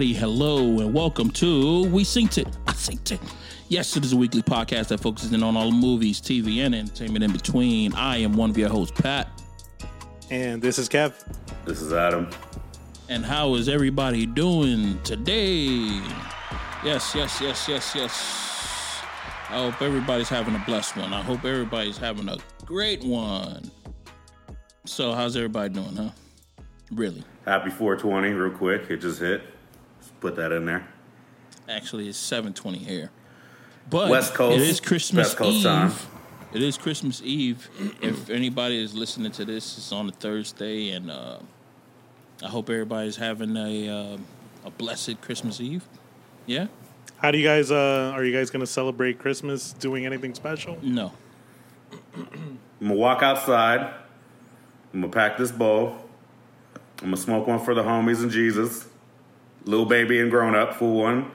everybody? Everybody, hello and welcome to We Synced It. I Synced It. Yes, it is a weekly podcast that focuses in on all the movies, TV, and entertainment in between. I am one of your hosts, Pat. And this is Kev. This is Adam. And how is everybody doing today? Yes, yes, yes, yes, yes. I hope everybody's having a blessed one. I hope everybody's having a great one. So, how's everybody doing, huh? Really? Happy 420, real quick. It just hit. Let's put that in there. Actually, it's 720 here. But West Coast, it is Christmas West Coast Eve. time. It is Christmas Eve. if anybody is listening to this, it's on a Thursday, and uh, I hope everybody's having a uh, a blessed Christmas Eve. Yeah? How do you guys? Uh, are you guys going to celebrate Christmas? Doing anything special? No. I'm gonna walk outside. I'm gonna pack this bowl. I'm gonna smoke one for the homies and Jesus, little baby and grown up, for one.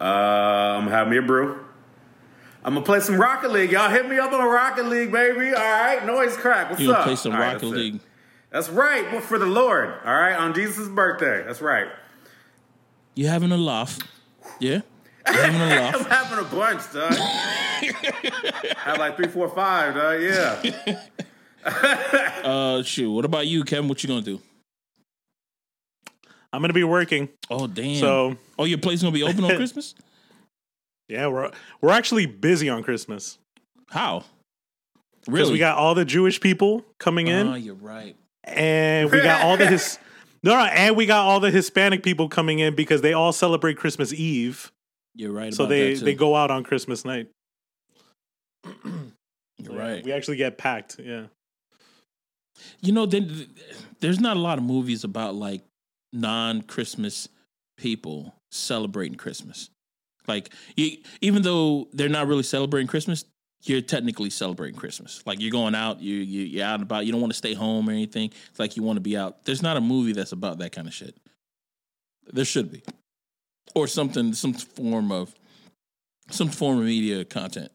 Uh, I'm gonna have me a brew. I'm gonna play some Rocket League. Y'all hit me up on Rocket League, baby. All right, noise crack. What's You up? play some All right, Rocket that's it. League? That's right, but for the Lord. All right, on Jesus' birthday. That's right. You having a laugh? Yeah? You having a I'm having a bunch, dog. I have like three, four, five, dog. Yeah. Uh, shoot. What about you, Kevin? What you gonna do? I'm going to be working. Oh, damn. So oh, your place gonna be open on Christmas? yeah, we're we're actually busy on Christmas How? because Really? we got all the Jewish people coming in, Oh, you're right. and we got all the his. No, no, and we got all the Hispanic people coming in because they all celebrate Christmas Eve, You're right. so about they that, too. they go out on Christmas night. You're right. We actually get packed. Yeah. You know, then there's not a lot of movies about like non-Christmas people celebrating Christmas. Like, you, even though they're not really celebrating Christmas, you're technically celebrating Christmas. Like, you're going out, you, you you're out and about. You don't want to stay home or anything. It's like you want to be out. There's not a movie that's about that kind of shit. There should be, or something, some form of, some form of media content.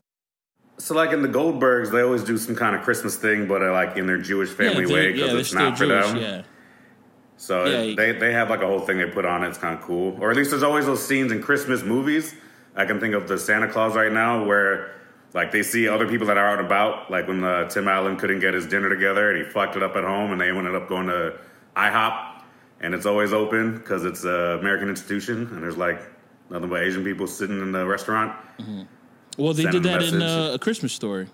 So, like in the Goldbergs, they always do some kind of Christmas thing, but uh, like in their Jewish family they're- way because they're it's not for them. Yeah. So Yeah. they they have like a whole thing they put on. It's kind of cool. Or at least there's always those scenes in Christmas movies. I can think of the Santa Claus right now where like they see other people that are out and about. Like when uh, Tim Allen couldn't get his dinner together and he fucked it up at home, and they ended up going to IHOP, and it's always open because it's an American institution, and there's like nothing but Asian people sitting in the restaurant. Well, they did that in uh, a Christmas story.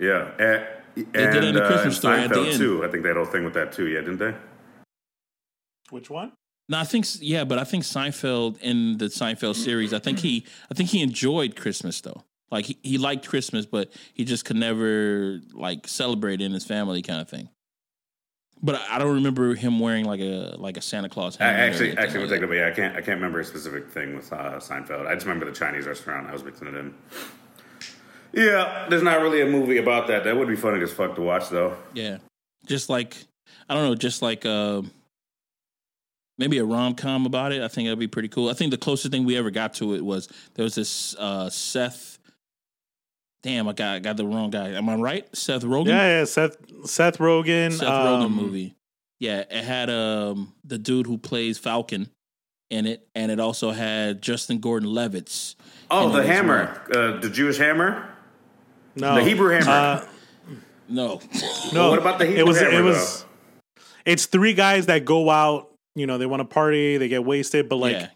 Yeah, and, did that in a uh, Christmas and story at the end. too. I think they had a whole thing with that too. Yeah, didn't they? Which one? No, I think yeah, but I think Seinfeld in the Seinfeld series, I think he I think he enjoyed Christmas though. Like he, he liked Christmas, but he just could never like celebrate in his family kind of thing. But I, I don't remember him wearing like a like a Santa Claus. I, helmet or actually, anything actually, like we'll take that. it. But yeah, I can't. I can't remember a specific thing with uh, Seinfeld. I just remember the Chinese restaurant. I was mixing it in. Yeah, there's not really a movie about that. That would be funny as fuck to watch, though. Yeah, just like I don't know, just like uh, maybe a rom com about it. I think that'd be pretty cool. I think the closest thing we ever got to it was there was this uh, Seth. Damn, I got I got the wrong guy. Am I right? Seth Rogen. Yeah, yeah. Seth Seth Rogen. Seth Rogen um, movie. Yeah, it had um the dude who plays Falcon in it, and it also had Justin Gordon Levitt's. Oh, the hammer, uh, the Jewish hammer. No, The Hebrew hammer. Uh, No, no, What about the Hebrew it was hammer, it was it's three guys that go out you know they want to party they get wasted but like yeah,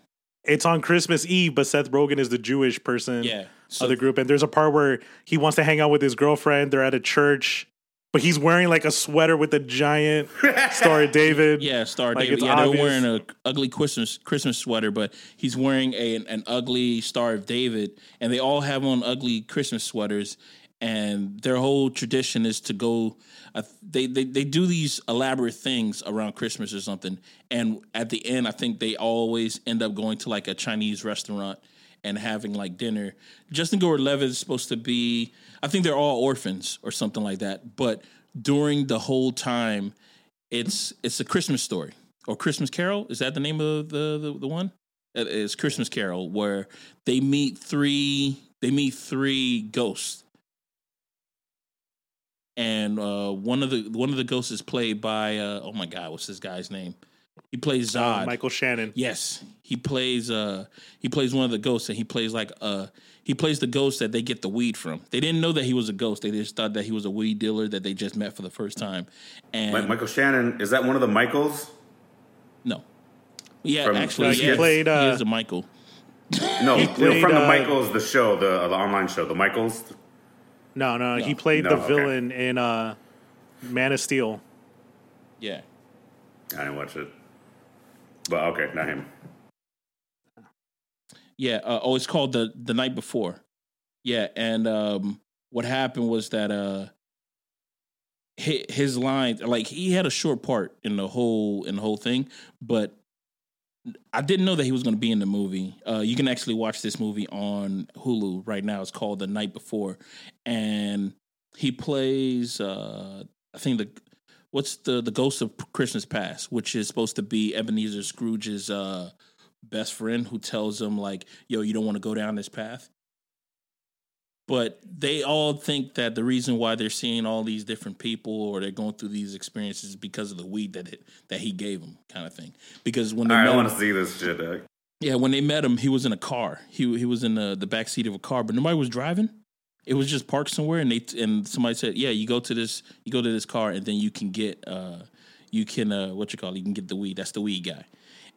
it's on christmas eve but seth rogen is the jewish person yeah. So, of the group and there's a part where he wants to hang out with his girlfriend they're at a church but he's wearing like a sweater with a giant star of david Yeah, Star Like, David. it's Yeah, they're wearing an ugly Christmas Christmas sweater, but he's wearing a an, an ugly Star of David, and they all have on ugly Christmas sweaters. And their whole tradition is to go. Uh, they, they they do these elaborate things around Christmas or something, and at the end, I think they always end up going to like a Chinese restaurant and having like dinner. Justin Gordon Levitt is supposed to be. I think they're all orphans or something like that. But during the whole time, it's it's a Christmas story or Christmas Carol. Is that the name of the the, the one? It's Christmas Carol where they meet three they meet three ghosts, and uh, one of the one of the ghosts is played by uh, oh my god, what's this guy's name? He plays Zod. Uh, Michael Shannon. Yes, he plays. Uh, he plays one of the ghosts, and he plays like uh, he plays the ghost that they get the weed from. They didn't know that he was a ghost. They just thought that he was a weed dealer that they just met for the first time. And Mi- Michael Shannon is that one of the Michaels? no, yeah, From- actually, he yes, played, he uh, is a Michael. No, you know, played, from the uh, Michaels, the show, the the online show, the Michaels. No, no, he played No, the okay. villain in uh, Man of Steel. Yeah, I didn't watch it, but okay, not him. yeah. Uh, oh, it's called the the night before. Yeah, and um, what happened was that uh, his, his lines, like he had a short part in the whole in the whole thing, but I didn't know that he was going to be in the movie. Uh, you can actually watch this movie on Hulu right now. It's called The Night Before, and he plays. Uh, I think the what's the the Ghost of Christmas Past, which is supposed to be Ebenezer Scrooge's uh, best friend, who tells him like, "Yo, you don't want to go down this path." But they all think that the reason why they're seeing all these different people or they're going through these experiences is because of the weed that it, that he gave them, kind of thing. Because when they All right, met I him- want to see this shit. Dog. yeah, when they met him, he was in a car. He he was in the the back seat of a car, but nobody was driving. It was just parked somewhere, and they and somebody said, "Yeah, you go to this, you go to this car, and then you can get, uh, you can uh, what you call, it? you can get the weed. That's the weed guy."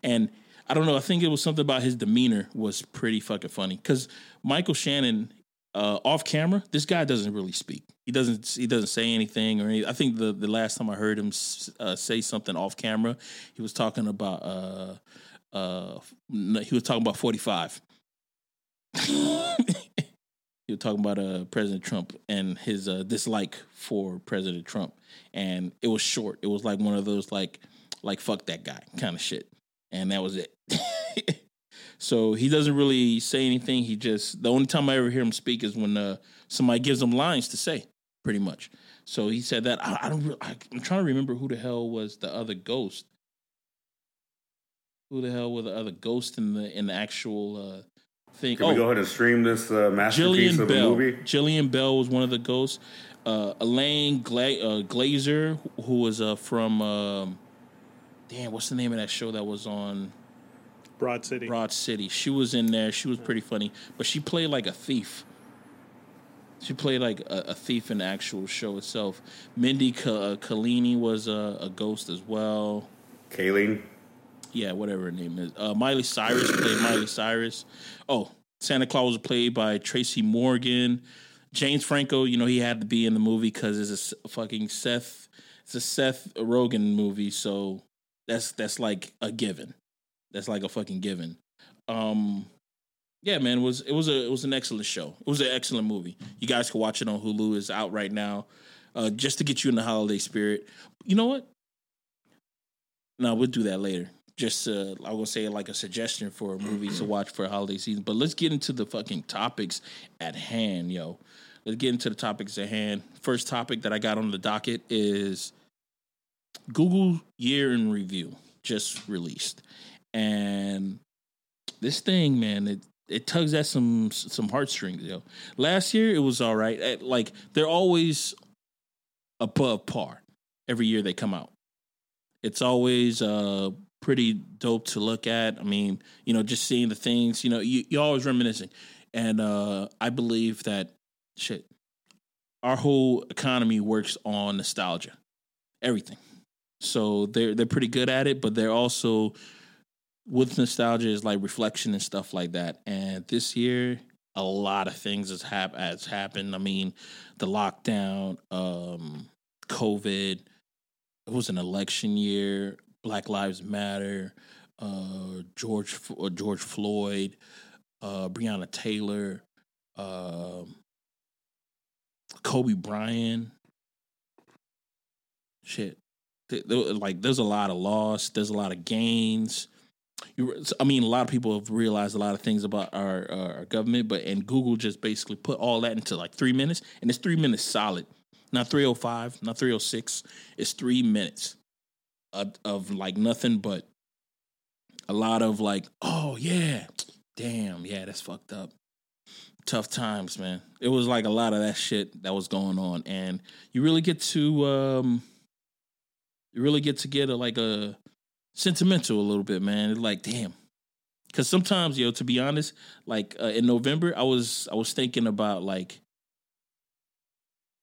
And I don't know. I think it was something about his demeanor was pretty fucking funny because Michael Shannon, uh, off camera, this guy doesn't really speak. He doesn't. He doesn't say anything or anything. I think the the last time I heard him uh, say something off camera, he was talking about. Uh, uh, he was talking about 45. he was talking about uh, President Trump and his uh, dislike for President Trump, and it was short. It was like one of those like like fuck that guy kind of shit, and that was it. so he doesn't really say anything. He just the only time I ever hear him speak is when uh, somebody gives him lines to say, pretty much. So he said that. I, I don't. re- I, I'm trying to remember who the hell was the other ghost who the hell were the other ghosts in the in the actual uh, thing? Can we go ahead and stream this uh, masterpiece Jillian of Bell. a movie? Jillian Bell was one of the ghosts. Uh, Elaine Gla- uh, Glazer, who was uh, from um, damn, what's the name of that show that was on Broad City. Broad City? She was in there. She was pretty funny, but she played like a thief. She played like a, a thief in the actual show itself. Mindy Ka- uh, Kalini was a, a ghost as well. Kayleen. yeah, whatever her name is. Uh, Miley Cyrus played Miley Cyrus. Oh, Santa Claus was played by Tracy Morgan. James Franco, you know, he had to be in the movie because it's a fucking Seth. It's a Seth Rogen movie, so that's that's like a given. That's like a fucking given. Um, yeah, man, it was it was a it was an excellent show. It was an excellent movie. You guys can watch it on Hulu. It's out right now, uh, just to get you in the holiday spirit. You know what? No, we'll do that later. Just uh, I will say like a suggestion for a movie to watch for holiday season. But let's get into the fucking topics at hand, yo. Let's get into the topics at hand. First topic that I got on the docket is Google Year in Review just released, and this thing, man, it it tugs at some some heartstrings, yo. Last year it was all right. Eh, Like they're always above par every year they come out. It's always uh pretty dope to look at. I mean, you know, just seeing the things, you know, you you're always reminiscing. And uh I believe that shit our whole economy works on nostalgia. Everything. So they're they're pretty good at it, but they're also with nostalgia is like reflection and stuff like that. And this year, a lot of things has hap- has happened. I mean, the lockdown, um, COVID. It was an election year. Black Lives Matter. Uh, George uh, George Floyd. Uh, Breonna Taylor. Um Kobe Bryant. Shit. Like, there's a lot of loss. There's a lot of gains. You, I mean, a lot of people have realized a lot of things about our, our government, but and Google just basically put all that into like three minutes, and it's three minutes solid, not three oh five, not three oh six. It's three minutes of, of like nothing but a lot of like, oh yeah, damn, yeah, that's fucked up. Tough times, man. It was like a lot of that shit that was going on, and you really get to um, you really get to get a like a sentimental a little bit, man. It's like, damn. Cause sometimes, yo, to be honest, like uh, in November, I was I was thinking about like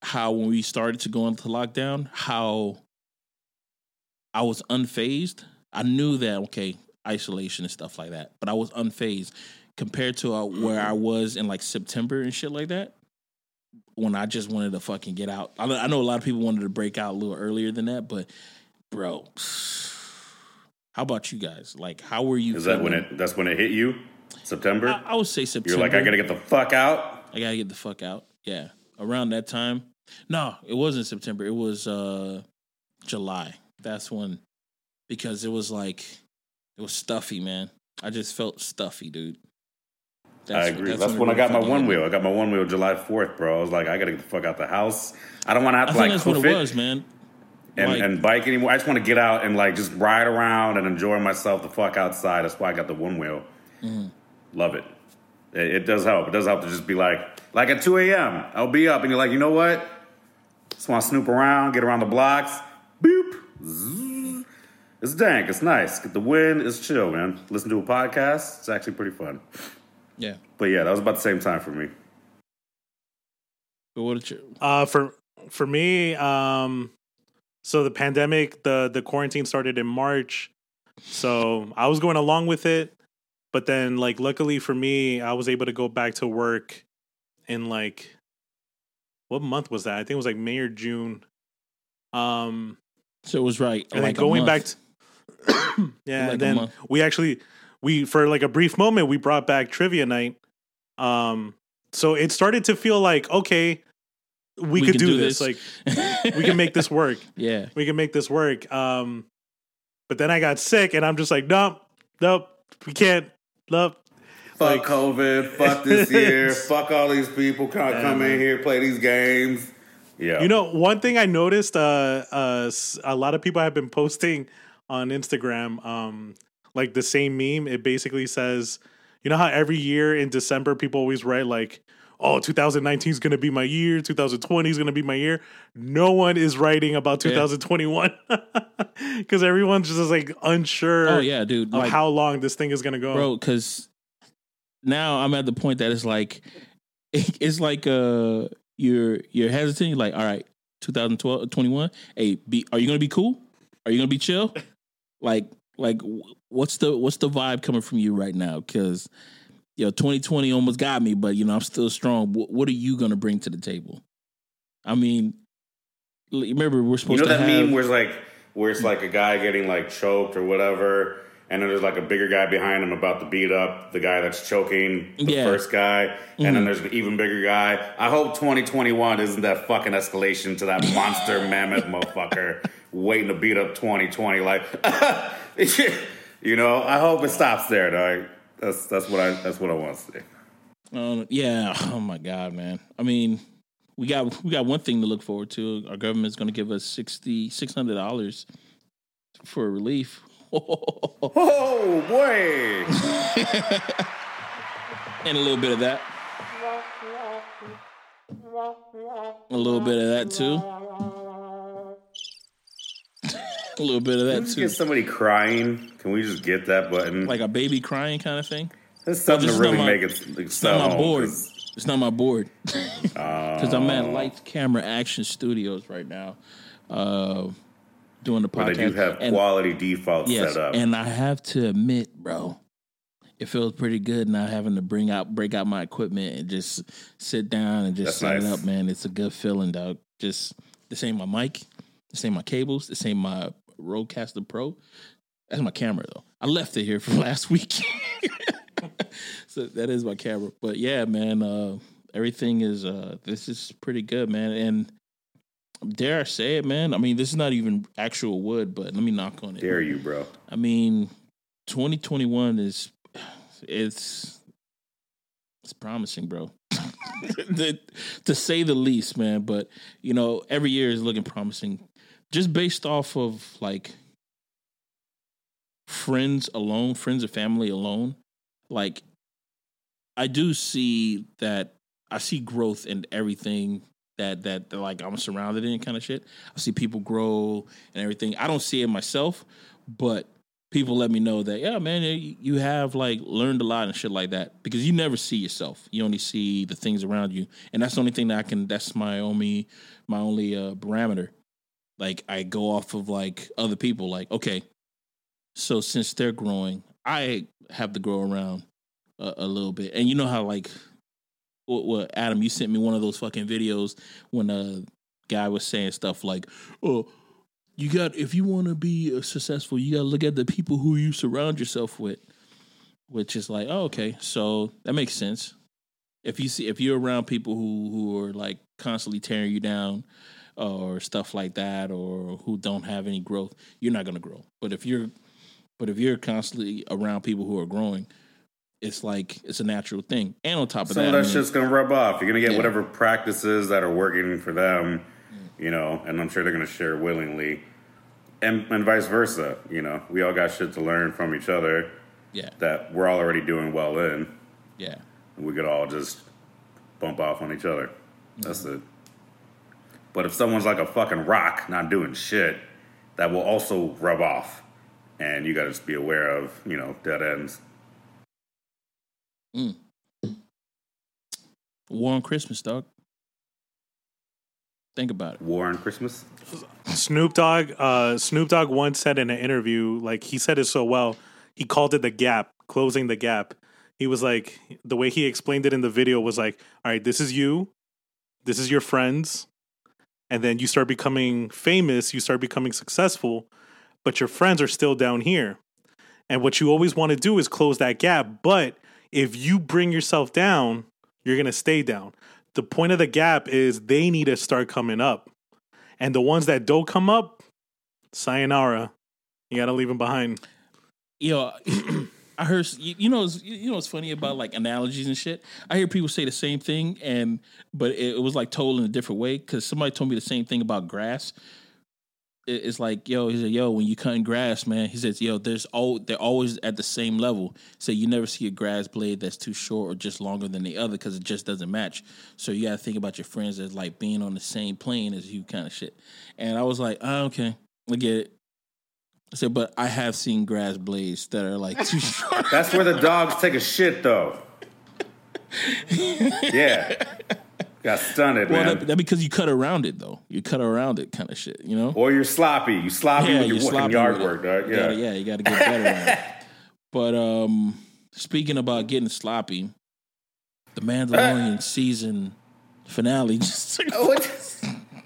how when we started to go into lockdown, how I was unfazed. I knew that okay, isolation and stuff like that, but I was unfazed compared to uh, where I was in like September and shit like that. When I just wanted to fucking get out. I, I know a lot of people wanted to break out a little earlier than that, but bro, how about you guys? Like, how were you? Is that when it? That's when it hit you? September. I, I would say September. You're like, I gotta get the fuck out. I gotta get the fuck out. Yeah, around that time. No, it wasn't September. It was uh July. That's when because it was like it was stuffy, man. I just felt stuffy, dude. I agree. That's, when I got my Onewheel. I got my Onewheel July 4th, bro. I was like, I gotta get the fuck out the house. I don't want to have I to like that's what it it was, man. And, Like- and bike anymore. I just want to get out and like just ride around and enjoy myself the fuck outside. That's why I got the Onewheel. Mm-hmm. Love it. it. It does help. It does help to just be like, like at 2 a.m. I'll be up and you're like, you know what? Just want to snoop around, get around the blocks. Boop. Zzz. It's dank. It's nice. Get the wind. It's chill, man. Listen to a podcast. It's actually pretty fun. Yeah. But yeah, that was about the same time for me. But what did you Uh, for for me, um, so the pandemic, the the quarantine started in March, so I was going along with it, but then like luckily for me, I was able to go back to work in like what month was that? I think it was like May or June. Um, so it was right. and like then going back to yeah, Like and then we actually we for like a brief moment we brought back trivia night. Um, so it started to feel like okay, we, could can do, this. Like we can make this work. Yeah. We can make this work. Um, but then I got sick, and I'm just like, nope, nope, we can't. Nope. Fuck Like- COVID. Fuck this year. fuck all these people can't Yeah, come in here play these games. Yeah. You know, one thing I noticed, uh, uh, s- a lot of people have been posting on Instagram, um, like the same meme. It basically says, you know how every year in December people always write like, "Oh, 2019 is going to be my year. 2020 is going to be my year." No one is writing about 2021 because everyone's just like unsure Oh yeah, dude. of Like, how long this thing is going to go. bro because now i'm at the point that it's like it's like uh you're you're hesitant you're like all right 2012 21 hey be are you gonna be cool are you gonna be chill like like what's the what's the vibe coming from you right now because you know 2020 almost got me but you know i'm still strong what, what are you gonna bring to the table i mean remember we're You supposed know to that have meme where it's like where it's like a guy getting like choked or whatever, and then there's like a bigger guy behind him about to beat up the guy that's choking the Yeah. first guy, and then mm-hmm. there's an even bigger guy. I hope 2021 isn't that fucking escalation to that monster mammoth motherfucker waiting to beat up 2020. Like, you know, I hope it stops there. Dog. That's that's what I that's what I want to see. Um, yeah. Oh my god, man. I mean, we got we got one thing to look forward to. Our government's going to give us sixty six hundred dollars for relief. Oh boy! and a little bit of that. A little bit of that too. A little bit of Can we that too. get somebody crying? Can we just get that button? Like a baby crying kind of thing. That's something just to really my- make it like, It's not my board. It's not my board. Because I'm at Oh. Lights Camera Action Studios right now, uh, doing the podcast. But they do have And- quality defaults Yes, set up. and I have to admit, bro, it feels pretty good not having to bring out break out my equipment and just sit down and just That's set it up, man. It's a good feeling, dog. Just this ain't my mic, this ain't my cables, this ain't my Rodecaster Pro. That's my camera though. I left it here from last week. so that is my camera. But yeah, man, uh everything is uh this is pretty good, man. And dare I say it, man? I mean, this is not even actual wood, but let me knock on it. Dare you, bro? I mean, 2021 is it's it's promising, bro. The- to say the least, man. But you know, every year is looking promising, just based off of like friends alone, friends and family alone. Like, I do see that I see growth in everything that that like I'm surrounded in, kind of shit. I see people grow and everything. I don't see it myself, but people let me know that yeah, man, you have like learned a lot and shit like that because you never see yourself. You only see the things around you, and that's the only thing that I can. That's my only my only uh, parameter. Like I go off of like other people. Like okay, so since they're growing, I have to grow around a, a little bit. And you know how like what, what Adam, you sent me one of those fucking videos when a guy was saying stuff like, "Oh, you got if you want to be successful, you got to look at the people who you surround yourself with." Which is like, oh, okay, so that makes sense. If you see, if you're around people who who are like constantly tearing you down, or stuff like that, or who don't have any growth, you're not gonna grow. But if you're, but if you're constantly around people who are growing, it's like it's a natural thing. And on top of Some that, of I that shit's gonna rub off. You're gonna get Yeah. whatever practices that are working for them, you know, and I'm sure they're gonna share willingly, and and vice versa. You know, we all got shit to learn from each other yeah, that we're all already doing well in. yeah, and we could all just bump off on each other. That's mm-hmm. it. But if someone's like a fucking rock, not doing shit, that will also rub off, and you got to just be aware of, you know, dead ends. war on Christmas, dog. Think about it. War on Christmas. Snoop Dogg, uh, Snoop Dogg once said in an interview, like he said it so well, he called it the gap, closing the gap. He was like, the way he explained it in the video was like, all right, this is you, this is your friends, and then you start becoming famous, you start becoming successful, but your friends are still down here. And what you always want to do is close that gap. But if you bring yourself down, you're going to stay down. The point of the gap is they need to start coming up. And the ones that don't come up, sayonara. You got to leave them behind. Yo, I heard you know you know what's funny about like analogies and shit. I hear people say the same thing, and but it, was like told in a different way because somebody told me the same thing about grass. It- It's like yo, he said yo, when you cutting grass, man, he says yo, there's all they're always at the same level. So you never see a grass blade that's too short or just longer than the other because it just doesn't match. So you got to think about your friends as like being on the same plane as you, kind of shit. And I was like, oh, okay, I get it. I said, but I have seen grass blades that are like too short. That's where the dogs take a shit, though. yeah, got stunted, Well, man. that, that because you cut around it though. You cut around it, kind of shit. You know. or you're sloppy. You sloppy with your you're fucking sloppy yard with work, dog. You Yeah. gotta- yeah, you got to get better at it. But um, speaking about getting sloppy, the Mandalorian season finale just Oh, what?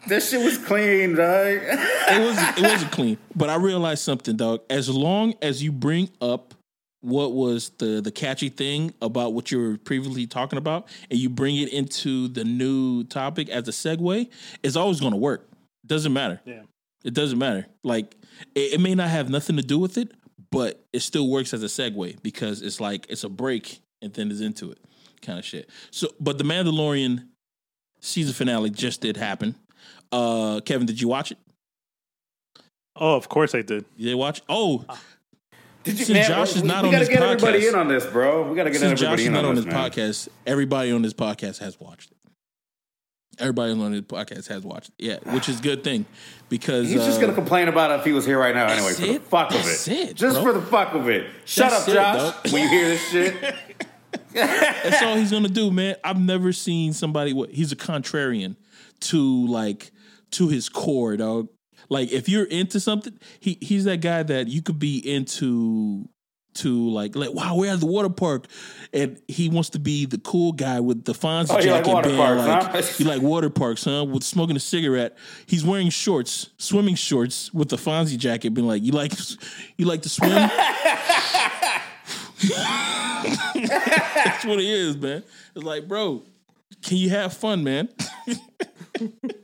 That shit was clean, dog. it was it wasn't clean. But I realized something, dog. As long as you bring up what was the the catchy thing about what you were previously talking about, and you bring it into the new topic as a segue, it's always going to work. Doesn't matter. Yeah. It doesn't matter. Like it, it may not have nothing to do with it, but it still works as a segue because it's like it's a break and then it's into it, kind of shit. So, but the Mandalorian season finale just did happen. Uh, Kevin, did you watch it? Oh, of course I did. You did watch? Oh, Did you, Since Josh is we, not we on gotta this get everybody podcast- in on this, bro. We gotta get since Josh everybody is not on, on this, this man. podcast, everybody on this podcast has watched it. Everybody on this podcast has watched it. Yeah, which is a good thing because He's just uh, gonna complain about it if he was here right now anyway, That's for the it. fuck of it. it, just for the fuck of it. Shut That's up, Josh, dog. when you hear this shit. That's all he's gonna do, man. I've never seen somebody. What he's a contrarian to like to his core, dog. Like if you're into something, he he's that guy that you could be into to like like wow we're at the water park. And he wants to be the cool guy with the Fonzie Oh, you like jacket water being parks, like huh? you like water parks huh? With smoking a cigarette. He's wearing shorts swimming shorts with the Fonzie jacket being like you like you like to swim? That's what it is man. It's like bro can you have fun man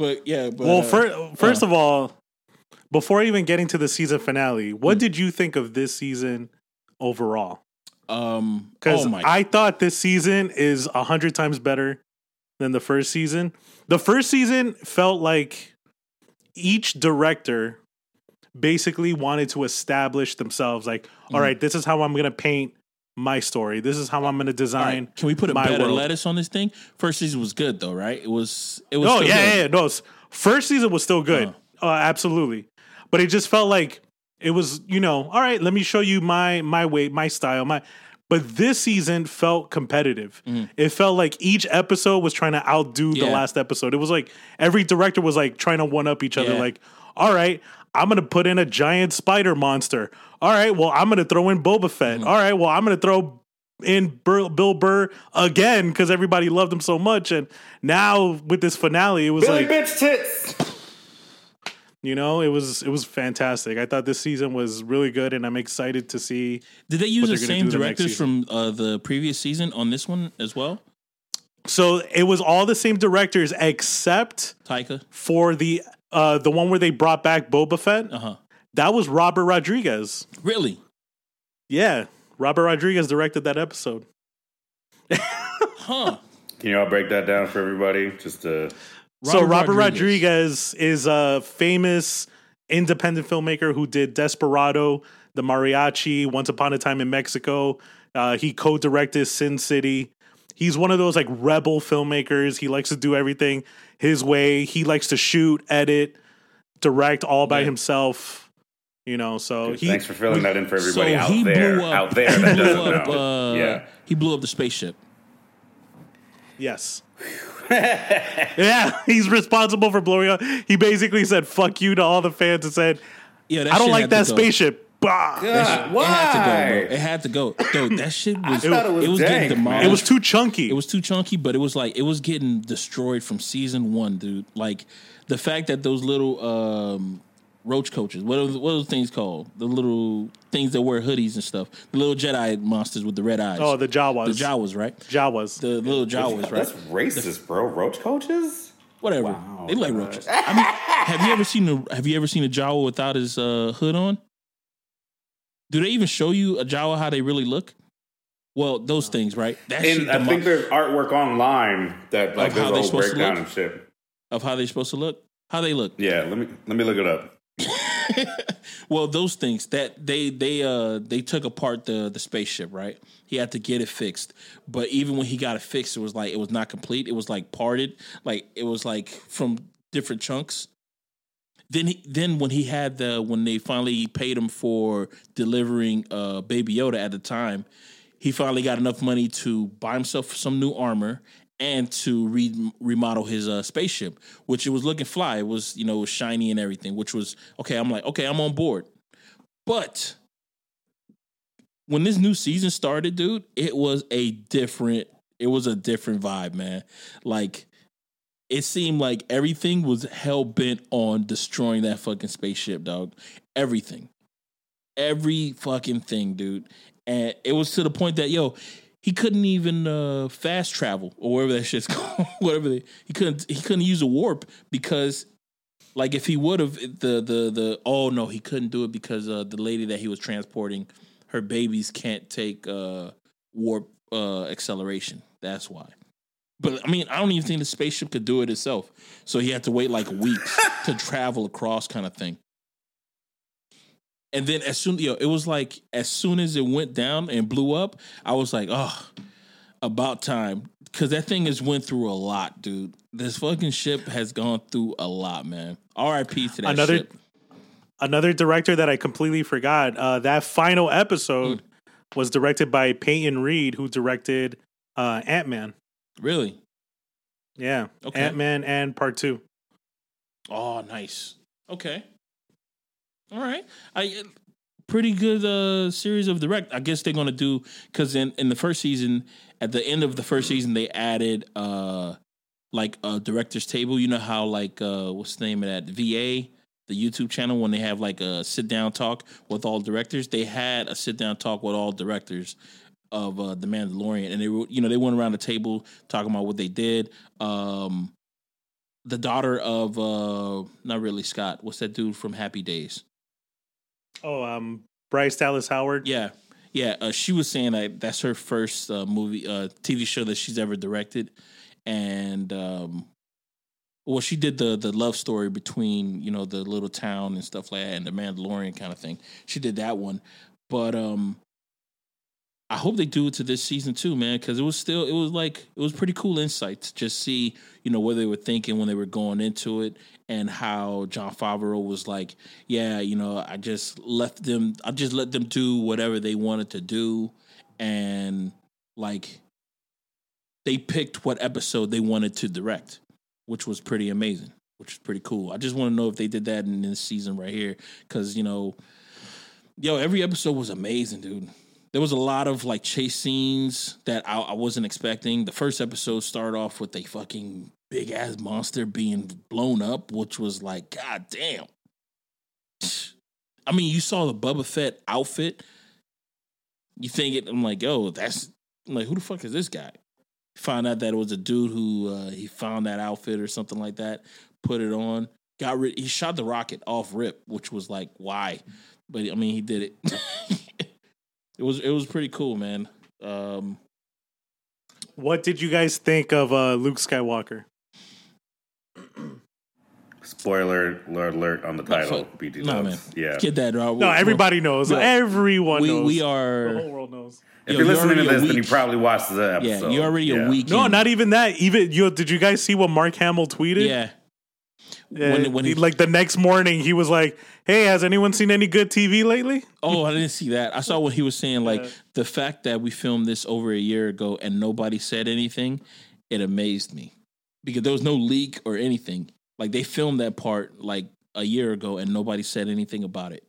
but yeah but Well, uh, fir- first of all, before even getting to the season finale, what did you think of this season overall? um Because oh I thought this season is a hundred times better than the first season. The first season felt like each director basically wanted to establish themselves. Like, Mm-hmm. all right, this is how I'm going to paint my story. This is how I'm going to design. right, Can we put a better world. lettuce on this thing? First season was good though, right? It was. It was. Still yeah, good. yeah, yeah, no. First season was still good, Uh. uh, absolutely. But it just felt like it was you know all right let me show you my my way my style my but this season felt competitive it felt like each episode was trying to outdo the last episode it was like every director was like trying to one up each other Yeah. like all right i'm gonna put in a giant spider monster all right well i'm gonna throw in boba fett All right well i'm gonna throw in Bur- bill burr again because everybody loved him so much and now with this finale it was Billy like bitch tits. you know, it was it was fantastic. I thought this season was really good, and I'm excited to see. Did they use the same do the directors from uh, the previous season on this one as well? So it was all the same directors except Taika. for the uh the one where they brought back Boba Fett. Uh huh. That was Robert Rodriguez. Really? Yeah, Robert Rodriguez directed that episode. Huh. Can you all break that down for everybody? Just to so Robert Rodriguez. Rodriguez is a famous independent filmmaker who did Desperado, The Mariachi, Once Upon a Time in Mexico. Uh, he co-directed Sin City. He's one of those like rebel filmmakers. He likes to do everything his way. He likes to shoot, edit, direct all by Yeah. himself. You know, so he thanks for filling that in for everybody so out he there. blew up. out there he that blew up. Uh, yeah. He blew up the spaceship. Yes. yeah, he's responsible for blowing up. He basically said "fuck you" to all the fans and said, Yeah, "I don't like that to go. spaceship." Bah. God, It had to go, bro. It had to go. Dude, that shit was. thought it was getting dank, man. demolished. It was too chunky. It was too chunky, but it was like it was getting destroyed from season one, dude. Like the fact that those little um, roach coaches, what are, what are those things called? The little things that wear hoodies and stuff. The little Jedi monsters with the red eyes. oh, the Jawas. the Jawas, right? Jawas. The little Jawas, right? That's racist, bro. Roach coaches? Whatever. Wow. They like roaches. I mean, have you ever seen a Have you ever seen a Jawa without his uh, hood on? Do they even show you a Jawa how they really look? Well, those things, right? That shit And I demo- think there's artwork online that like Of there's how a they whole supposed to breakdown look? and shit. of how they're supposed to look. How they look? Yeah, let me let me look it up. well, those things that they they uh they took apart the the spaceship, right? He had to get it fixed, but even when he got it fixed, it was like it was not complete. It was like parted, like it was like from different chunks. Then he then when he had the when they finally paid him for delivering uh Baby Yoda at the time, he finally got enough money to buy himself some new armor and to re- remodel his uh, spaceship, which it was looking fly. It was you know was shiny and everything, which was okay. I'm like okay, I'm on board. But when this new season started, dude, it was a different. It was a different vibe, man. Like it seemed like everything was hell bent on destroying that fucking spaceship, dog. Everything. Every fucking thing, dude. And it was to the point that, yo, he couldn't even uh, fast travel or whatever that shit's called. whatever they, he couldn't he couldn't use a warp because like if he would have the the the oh no, he couldn't do it because uh, the lady that he was transporting, her babies can't take uh, warp uh, acceleration. That's why. But I mean, I don't even think the spaceship could do it itself. So he had to wait like weeks to travel across, kind of thing. And then as soon, yo, it was like as soon as it went down and blew up, I was like, oh, about time, because that thing has went through a lot, dude. This fucking ship has gone through a lot, man. R.I.P. to that Another- ship. Another director that I completely forgot. Uh, that final episode Mm. was directed by Peyton Reed, who directed uh, Ant Man. Really? Yeah, Okay. Ant Man and Part Two. Oh, nice. Okay. All right. I pretty good uh series of direct. I guess they're gonna do because in in the first season, at the end of the first season, they added uh like a director's table. You know how like uh what's the name of that VA the YouTube channel when they have like a sit down talk with all directors. They had a sit down talk with all directors of uh, the Mandalorian, and they were you know they went around the table talking about what they did. Um, the daughter of uh not really Scott. What's that dude from Happy Days? Oh, um, Bryce Dallas Howard. Yeah. Yeah, uh, she was saying that that's her first uh, movie, uh, TV show that she's ever directed, and um, well, she did the the love story between you know the little town and stuff like that, and the Mandalorian kind of thing. She did that one, but um, I hope they do it to this season too, man, because it was still it was like it was pretty cool insight to just see you know what they were thinking when they were going into it and how Jon Favreau was like, yeah, you know, I just left them, I just let them do whatever they wanted to do, and like they picked what episode they wanted to direct, which was pretty amazing, which is pretty cool. I just want to know if they did that in this season right here, because you know, yo, every episode was amazing, dude. There was a lot of like chase scenes that I, I wasn't expecting. The first episode started off with a fucking big ass monster being blown up, which was like, god damn. I mean, you saw the Boba Fett outfit. You think it? I'm like, yo, that's I'm like, who the fuck is this guy? Find out that it was a dude who uh, he found that outfit or something like that, put it on, got rid. He shot the rocket off rip, which was like, why? But I mean, he did it. it was it was pretty cool, man. Um, What did you guys think of uh, Luke Skywalker? Spoiler alert on the title. fuck. BT no, dubs. man, Yeah. get that. Uh, No, everybody knows. Yeah. Everyone we knows. we the whole world knows. If Yo, you're you're listening to this, then you probably watched the yeah. episode. You're already Yeah. a week. No, in. not even that. Even yo, did you guys see what Mark Hamill tweeted? yeah. When- when he- he- like the next morning, he was like, "Hey, has anyone seen any good TV lately?" Oh, I didn't see that. I saw what he was saying. Like Yeah. the fact that we filmed this over a year ago and nobody said anything, it amazed me because there was no leak or anything. Like they filmed that part like a year ago and nobody said anything about it.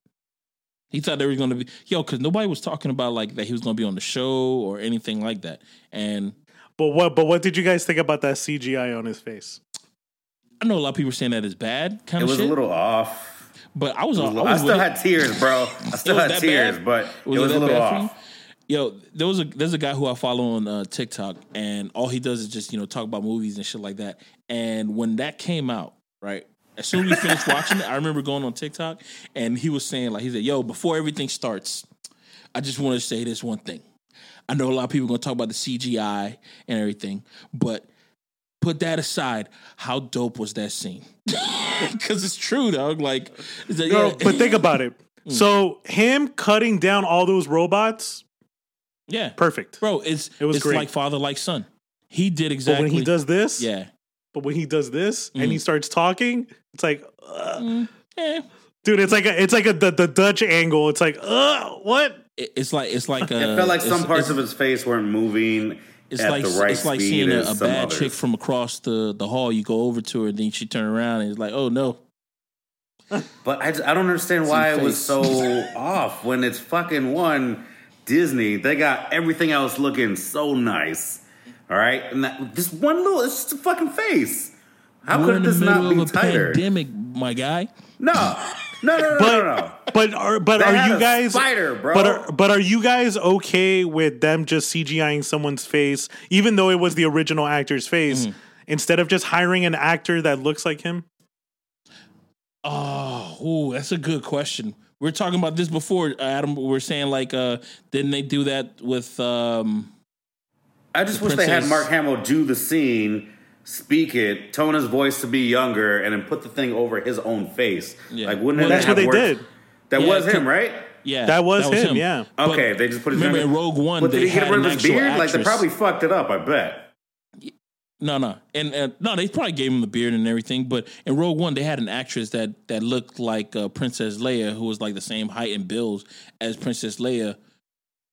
He thought they were going to be yo because nobody was talking about like that he was going to be on the show or anything like that. And But what? But what did you guys think about that CGI on his face? I know a lot of people were saying that is bad kind It of was shit. a little off. but I was, It I was was I still it. had tears, bro. I still had tears, bad? but Was it it was a little bad for you? off. Yo, there was a there's a guy who I follow on uh, TikTok, and all he does is just you know talk about movies and shit like that. And when that came out, right, as soon as we finished watching it, I remember going on TikTok, and he was saying like he said, "Yo, before everything starts, I just want to say this one thing. I know a lot of people are gonna talk about the CGI and everything, but put that aside. How dope was that scene? Because it's true, dog. Like, it's like, No, yeah, but think about it. Mm. So him cutting down all those robots, yeah, perfect. bro, it's It was it's great. like father like son. He did But exactly. when he does this, yeah. But when he does this and Mm. he starts talking, it's like, uh, Mm, eh. dude, it's like a, it's like a the, the Dutch angle. It's like, uh, what? It's like it's like a, It felt like some parts of his face weren't moving It's at like the right it's like seeing a, a bad others. chick from across the the hall. You go over to her, and then she turn around and it's like, oh no, But I, I don't understand why it was so off when it's fucking one Disney. They got everything else looking so nice. All right, and that, this one little, it's just a fucking face. How we're could this not be tighter? pandemic, my guy. No, no, no, no, But no, no. but are but They are you guys? spider, bro. But are but are you guys okay with them just CGIing someone's face, even though it was the original actor's face, Mm-hmm. instead of just hiring an actor that looks like him? Oh, ooh, that's a good question. We are talking about this before, Adam. We are saying like, uh, didn't they do that with? um I just The wish they had Mark Hamill do the scene, speak it, tone his voice to be younger, and then put the thing over his own face. Yeah. Like, wouldn't Well, That's have what they worked? did. That Yeah, was him, right? Yeah, That was him, yeah. But Okay, they just put his remember in Rogue One, But did they he get rid of his actual beard? Like, they probably fucked it up. I bet. No, no, and uh, no, they probably gave him the beard and everything. But in Rogue One, they had an actress that that looked like uh, Princess Leia, who was like the same height and build as Princess Leia,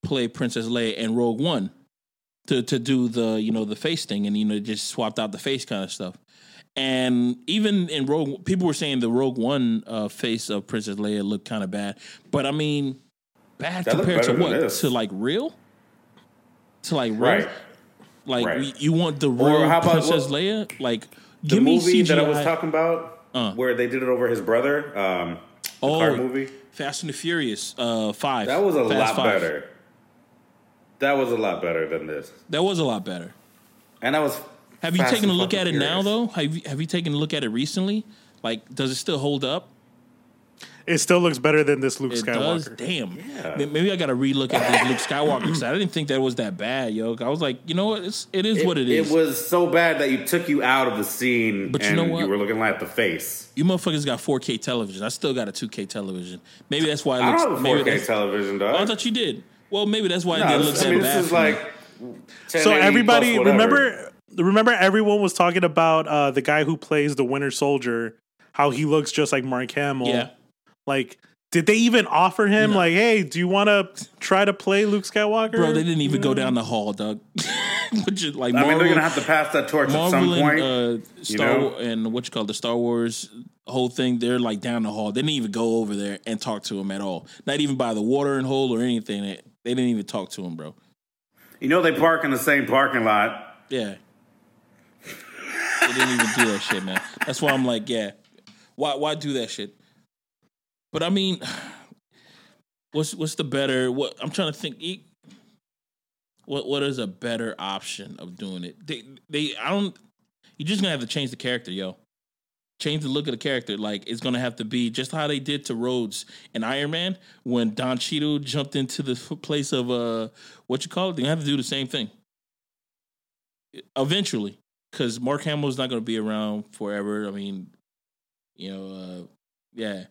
played Princess Leia in Rogue One to to do the you know the face thing, and you know just swapped out the face kind of stuff. And even in Rogue, people were saying the Rogue One uh, face of Princess Leia looked kind of bad, but I mean, bad That compared to what this. to like real, to like real. Right. Like Right. you- want the real how about Princess what- Leia? Like The give me movie CGI. that I was talking about, Uh. where they did it over his brother, um, the oh, car movie, Fast and the Furious uh, Five. that was a Fast lot Five. better. That was a lot better than this, That was a lot better. and that was. Have you taken a look at it fucking now though? Have you, have you taken a look at it recently? Like, does it still hold up? It still looks better than this Luke It does. Skywalker. Damn. Yeah. Maybe I got to relook at this Luke Skywalker because I didn't think that was that bad, yo. I was like, you know what? It's it is what it is. It was so bad that you took you out of the scene, But you know what? You were looking at the face. you motherfuckers got 4K television. I still got a 2K television. Maybe that's why it I looks. don't have a maybe 4K that's- television, Oh, I thought you did. Well, maybe that's why it No, didn't look this, that I mean, bad. this is like. So everybody remember remember everyone was talking about uh the guy who plays the Winter Soldier, how he looks just like Mark Hamill. yeah. Like, did they even offer him No. like, hey, do you want to try to play Luke Skywalker? Bro, they didn't even go down the hall, Doug. Which is like I mean, they're gonna have to pass that torch at Marvel some point. and uh, Star know? And what you call the Star Wars whole thing. They're like down the hall. They didn't even go over there and talk to him at all. Not even by the watering hole or anything. They, didn't even talk to him, bro. you know, they park in the same parking lot. Yeah. they didn't even do that shit, man. That's why I'm like, yeah. Why why do that shit? But I mean, what's what's the better what I'm trying to think what what is a better option of doing it? They they I don't you're just gonna have to change the character, yo. Change the look of the character. Like it's gonna have to be just how they did to Rhodes and Iron Man when Don Cheadle jumped into the place of uh what you call it. They have to do the same thing eventually because Mark Hamill's not going to be around forever. I mean, you know, uh, yeah,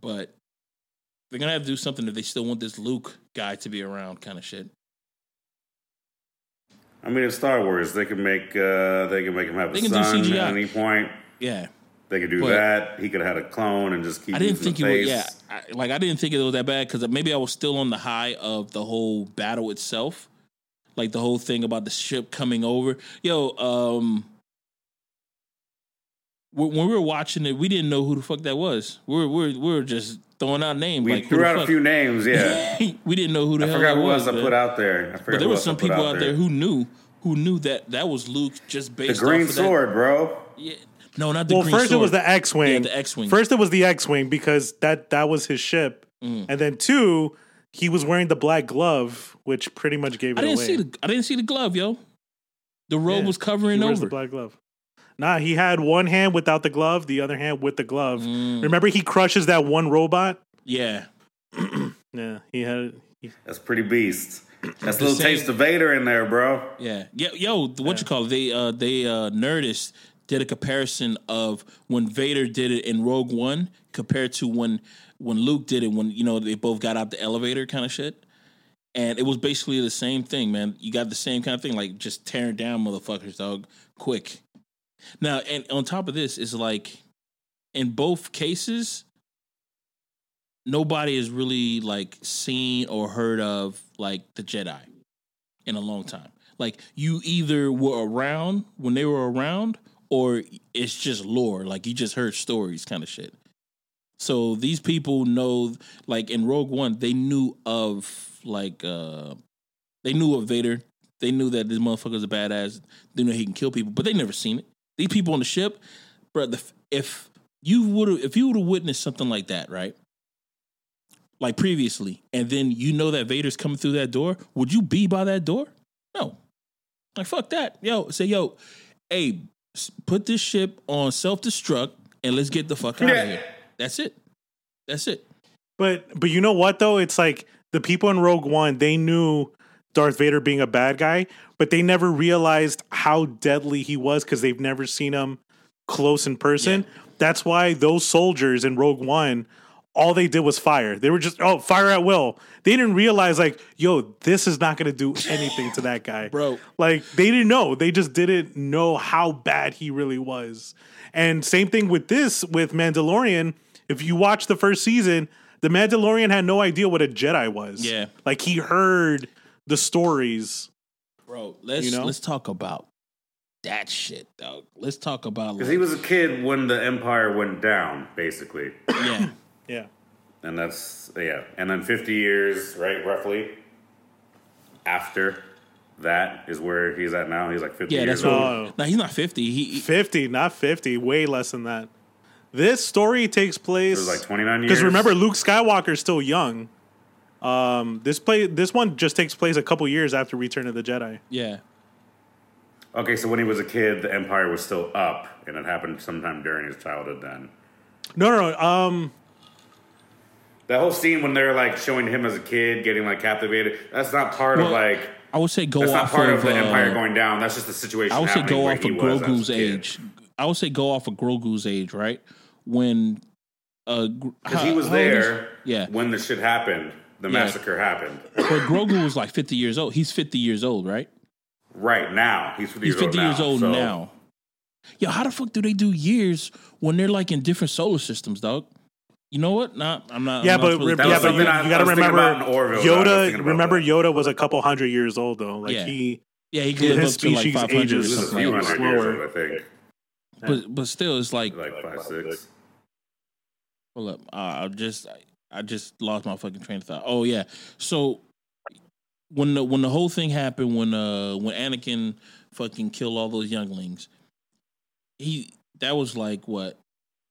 but they're gonna have to do something if they still want this Luke guy to be around, kind of shit. I mean, it's Star Wars. They can make uh, they can make him have They a son at any point. Yeah, They could do But- that. He could have had a clone and just keep. I didn't think it was. Yeah, I, like I didn't think it was that bad because maybe I was still on the high of the whole battle itself, like the whole thing about the ship coming over. Yo, um, when we were watching it, we didn't know who the fuck that was. We were we were, we were just throwing out names. We like, threw out a few names. Yeah, we didn't know who the I hell forgot that who was. else I put out there. I forgot But there were some people out there who knew who knew that that was Luke just based the green off of that- sword, bro. Yeah. No, not the well, green first it was the X-wing. Yeah, the X-wing. First it was the X-wing because that that was his ship, Mm. and then two, he was wearing the black glove, which pretty much gave it I didn't away. see the I didn't see the glove, yo. The robe Yeah, was he covering wears over. the black glove. Nah, he had one hand without the glove, the other hand with the glove. Mm. Remember, he crushes that one robot. Yeah. Yeah, he had. He, That's pretty beast. That's a little same- taste of Vader in there, bro. Yeah. Yeah, yo, what you call it? They uh they uh Nerdist did a comparison of when Vader did it in Rogue One compared to when when Luke did it when you know they both got out the elevator kind of shit. And it was basically the same thing, man. You got the same kind of thing, like just tearing down motherfuckers, dog, quick. Now, and on top of this, is like in both cases, nobody has really like seen or heard of like the Jedi in a long time. Like you either were around when they were around, or it's just lore. Like you just heard stories, kind of shit. So these people know, like in Rogue One, they knew of like uh they knew of Vader. They knew that this motherfucker's a badass. They knew he can kill people, but they never seen it. These people on the ship, bro. If you would have, if you would have witnessed something like that, right? Like previously, and then you know that Vader's coming through that door, would you be by that door? No. Like fuck that. Yo, say yo, hey, put this ship on self destruct and let's get the fuck out Yeah. of here. That's it. That's it. but but you know what though? It's like the people in Rogue One they knew Darth Vader being a bad guy, but they never realized how deadly he was because they've never seen him close in person. That's why those soldiers in Rogue One, all they did was fire. They were just oh fire at will. They didn't realize like yo, this is not gonna do anything to that guy, Bro. Like they didn't know. They just didn't know how bad he really was. And same thing with this with Mandalorian. If you watch the first season, the Mandalorian had no idea what a Jedi was. Yeah. like he heard the stories. Bro, let's You know? let's talk about that shit, dog. Let's talk about Because like, he was a kid when the Empire went down, basically. yeah. Yeah. And that's, yeah. And then 50 years, right, roughly, after that is where he's at now. He's like 50 Yeah, years that's what. old. Oh. No, he's not fifty. He, he 50, not 50, way less than that. This story takes It place was like 29 years. because remember Luke Skywalker's still young. Um, this play this one just takes place a couple years after Return of the Jedi. yeah. Okay, so when he was a kid, the Empire was still up, and it happened sometime during his childhood then. No, no, no. Um, That whole scene when they're like showing him as a kid getting like captivated, that's not part Well, of like, I would say go that's not off part of, of the uh, Empire going down. That's just the situation I would say go off of was as a Grogu's age. I would say go off of Grogu's age, right? When uh, Because he was there Yeah. when the shit happened. the Yeah. massacre happened. But Grogu was like 50 years old. He's 50 years old, right? Right now, he's 50 He's years 50 old years now. old so- now. Yo, how the fuck do they do years when they're like in different solar systems, dog? You know what? Nah, I'm not. Yeah, I'm not but supposed re- to yeah, but you, I- you got to remember Orville, I was thinking Yoda. Remember that. Yoda was a couple hundred years old though. Like Yeah. he, Yeah, he could live his up to like species 500 or ages This a something. Like, hundred years slower. old, I think. but but still, it's like Like five, six. Hold up. Uh, I just I, I just lost my fucking train of thought. Oh yeah. So when the when the whole thing happened, when uh when Anakin fucking killed all those younglings, he that was like what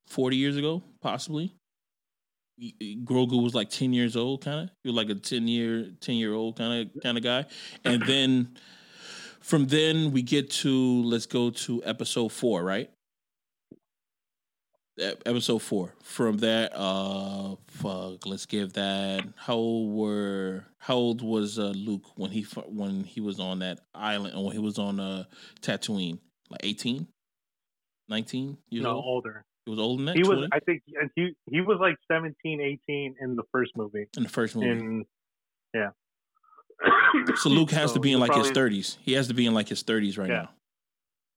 forty years ago, possibly. Grogu was like ten years old, kind of. He was like a ten year ten year old kind of kind of guy, and then from then we get to let's go to episode four, right? episode four. From that, uh, fuck. Let's give that. How old were? How old was uh, Luke when he when he was on that island? Or when he was on uh, Tatooine? Like 18? 19 years no old. older. He was old that. He was, 20? I think, and he he was like 17, 18 in the first movie. in the first movie. In yeah. So Luke has So to be in like his thirties. He has to be in like his thirties right Yeah.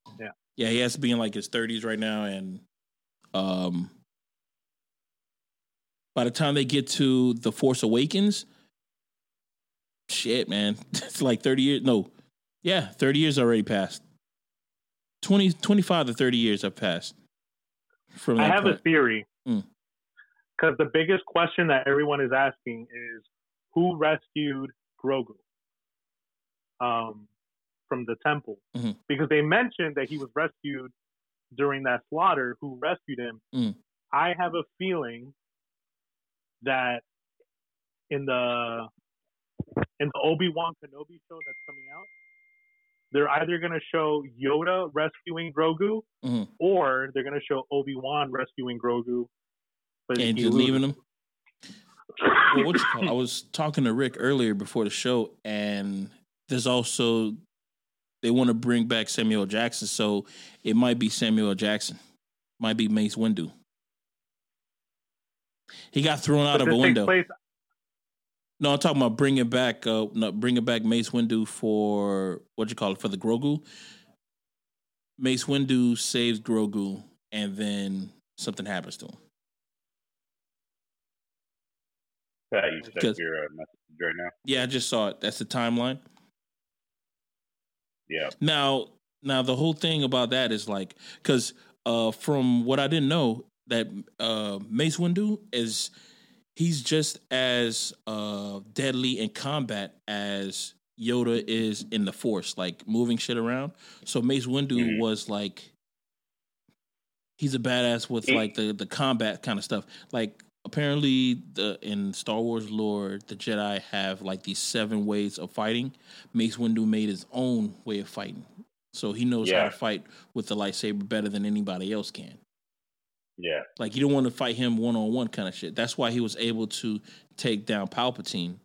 now. Yeah. Yeah, he has to be in like his thirties right now, and um, by the time they get to the Force Awakens, shit, man, it's like thirty years. No, yeah, thirty years already passed. 20, 25 to thirty years have passed. From I have a theory. Mm. Because the biggest question that everyone is asking is who rescued Grogu um, from the temple? Mhm. Because they mentioned that he was rescued during that slaughter. Who rescued him? Mm. I have a feeling that in the in the Obi Wan Kenobi show that's coming out, they're either going to show Yoda rescuing Grogu, Mhm. or they're going to show Obi Wan rescuing Grogu, but and just leaving him. well, what you call? I was talking to Rick earlier before the show, and there's also they want to bring back Samuel Jackson, so it might be Samuel Jackson, might be Mace Windu. He got thrown out But of a window. place No, I'm talking about bringing back, uh, no, bringing back Mace Windu for what you call it for the Grogu. Mace Windu saves Grogu, and then something happens to him. Yeah, you your uh, message right now. Yeah, I just saw it. That's the timeline. Yeah. Now, now the whole thing about that is like because uh, from what I didn't know that uh, Mace Windu is he's just as uh, deadly in combat as Yoda is in the Force, like moving shit around. So Mace Windu Mhm. was like he's a badass with like the the combat kind of stuff. Like apparently the in Star Wars lore, the Jedi have like these seven ways of fighting. Mace Windu made his own way of fighting. So he knows how to fight with the lightsaber better than anybody else can. Yeah. Like you don't want to fight him one on one kind of shit. That's why he was able to take down Palpatine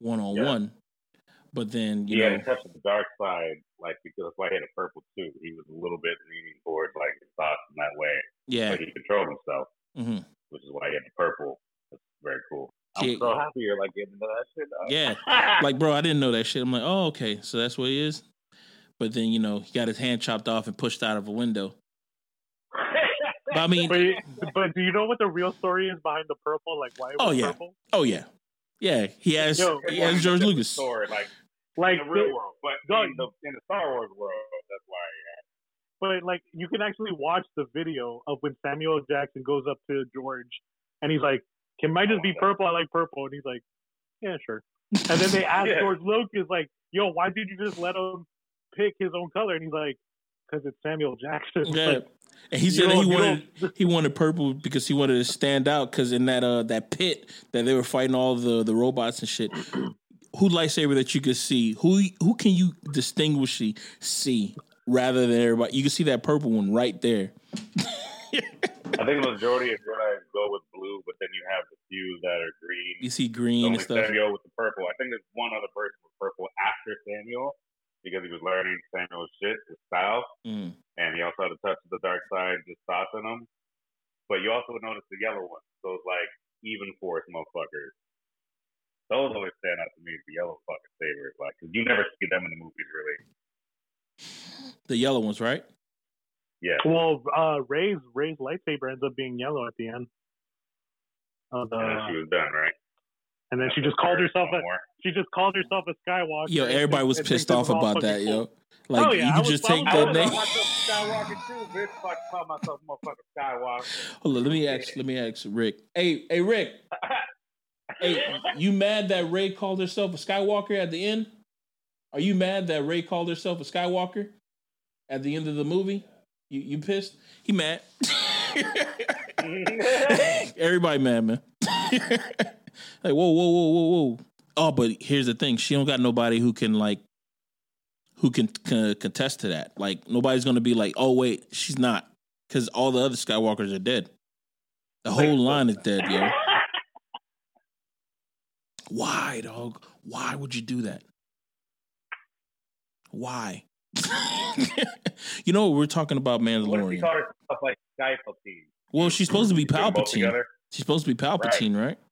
one on one. But then you He know, had a touch of the dark side, like because why he had a purple too. He was a little bit leaning towards like his thoughts in that way, yeah, but he controlled himself, hmm which is why he had the purple. That's very cool. I'm Yeah. so happy you're like getting that shit. Yeah. like bro, I didn't know that shit. I'm like, oh okay, so that's what he is. But then you know he got his hand chopped off and pushed out of a window. But I mean, But, but do you know what the real story is behind the purple? Like why it oh, was Oh, yeah. purple? oh yeah, yeah, he has Yo, he has George Lucas. story, like Like in the real the- world, but Dog. in the in the Star Wars world, that's why. but like you can actually watch the video of when Samuel Jackson goes up to George and he's like, "Can mine just be purple? I like purple." And he's like, "Yeah, sure." And then they ask Yeah. George Lucas like, "Yo, why did you just let him pick his own color?" And he's like, "Cause it's Samuel Jackson." Yeah, Like, and he said that he wanted he wanted purple because he wanted to stand out because in that uh that pit that they were fighting all the the robots and shit. Who lightsaber that you could see? Who who can you distinguishly see rather than everybody? You can see that purple one right there. I think the majority of Jedi go with blue, but then you have the few that are green. You see green and stuff. Samuel with the purple. I think there's one other person with purple after Samuel because he was learning Samuel's shit, his style, Mm. and he also had a touch of the dark side, just thoughts in him. But you also would notice the yellow ones, those like even force motherfuckers. those always stand out to me. The yellow fucking sabers, like, because you never see them in the movies, really. The yellow ones, right? Yeah. Well, uh, Rey's Rey's lightsaber ends up being yellow at the end. Of the, and then she was done, right? And then she just called herself a she just called herself a Skywalker. Yo, everybody was and pissed thinks off this is all about that, fucking yo. Like Oh, yeah, you I could just take was- I that was name. call myself Skywalker too, bitch. Fuck, call myself motherfucking Skywalker. Hold on, let me ask. Let me ask Rick. Hey, hey, Rick. Hey, you mad that Rey called herself a Skywalker at the end? Are you mad that Rey called herself a Skywalker at the end of the movie? You you pissed? He mad. Everybody mad, man. Like whoa, whoa, whoa, whoa, whoa. Oh, but here's the thing: she don't got nobody who can like, who can c- contest to that. Like nobody's gonna be like, oh wait, she's not, because all the other Skywalkers are dead. The whole line is dead, yo. Why, dog? Why would you do that? Why? you know, we're talking about What if Mandalorian. like Palpatine? Well, she's supposed to be Put them both Palpatine. She's supposed to be Palpatine, right? I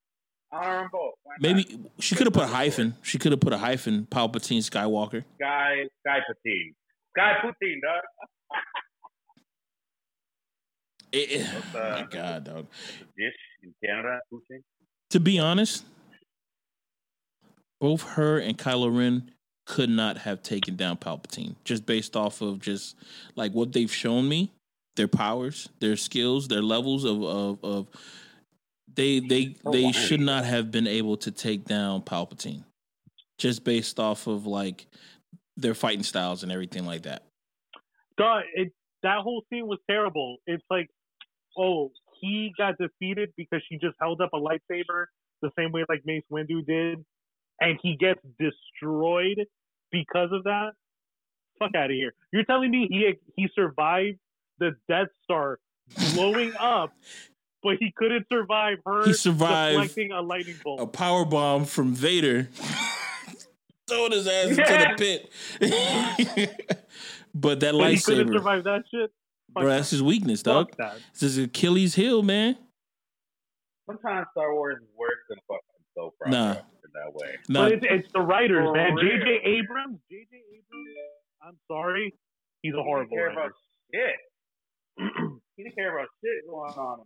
Um, don't remember both. Why not? Maybe she could have put a hyphen. She could have put a hyphen. Palpatine Skywalker. Sky Sky Patine. Sky Poutine, dog. Eh, eh, it- it- oh uh, my God, dog. Dish in Canada, poutine. To be honest, both her and Kylo Ren could not have taken down Palpatine just based off of just like what they've shown me, their powers, their skills, their levels of of, of they they oh, they should not have been able to take down Palpatine just based off of like their fighting styles and everything like that. Duh, it that whole scene was terrible. It's like, oh, he got defeated because she just held up a lightsaber the same way like Mace Windu did, and he gets destroyed because of that. Fuck out of here! You're telling me he he survived the Death Star blowing up, but he couldn't survive her He survived deflecting a lightning bolt. a power bomb from Vader, throwing his ass Yeah. into the pit. but that but he couldn't survive that shit. Fuck bro, that's his weakness, dog. Fuck that. It's his Achilles heel, man. Sometimes Star Wars is worse than fucking soap opera Nah. in that way. Nah, But it's, it's the writers, For man. real. J.J. Abrams. J.J. Abrams. I'm sorry, he's a He horrible didn't care writer. about shit. he didn't care about shit going on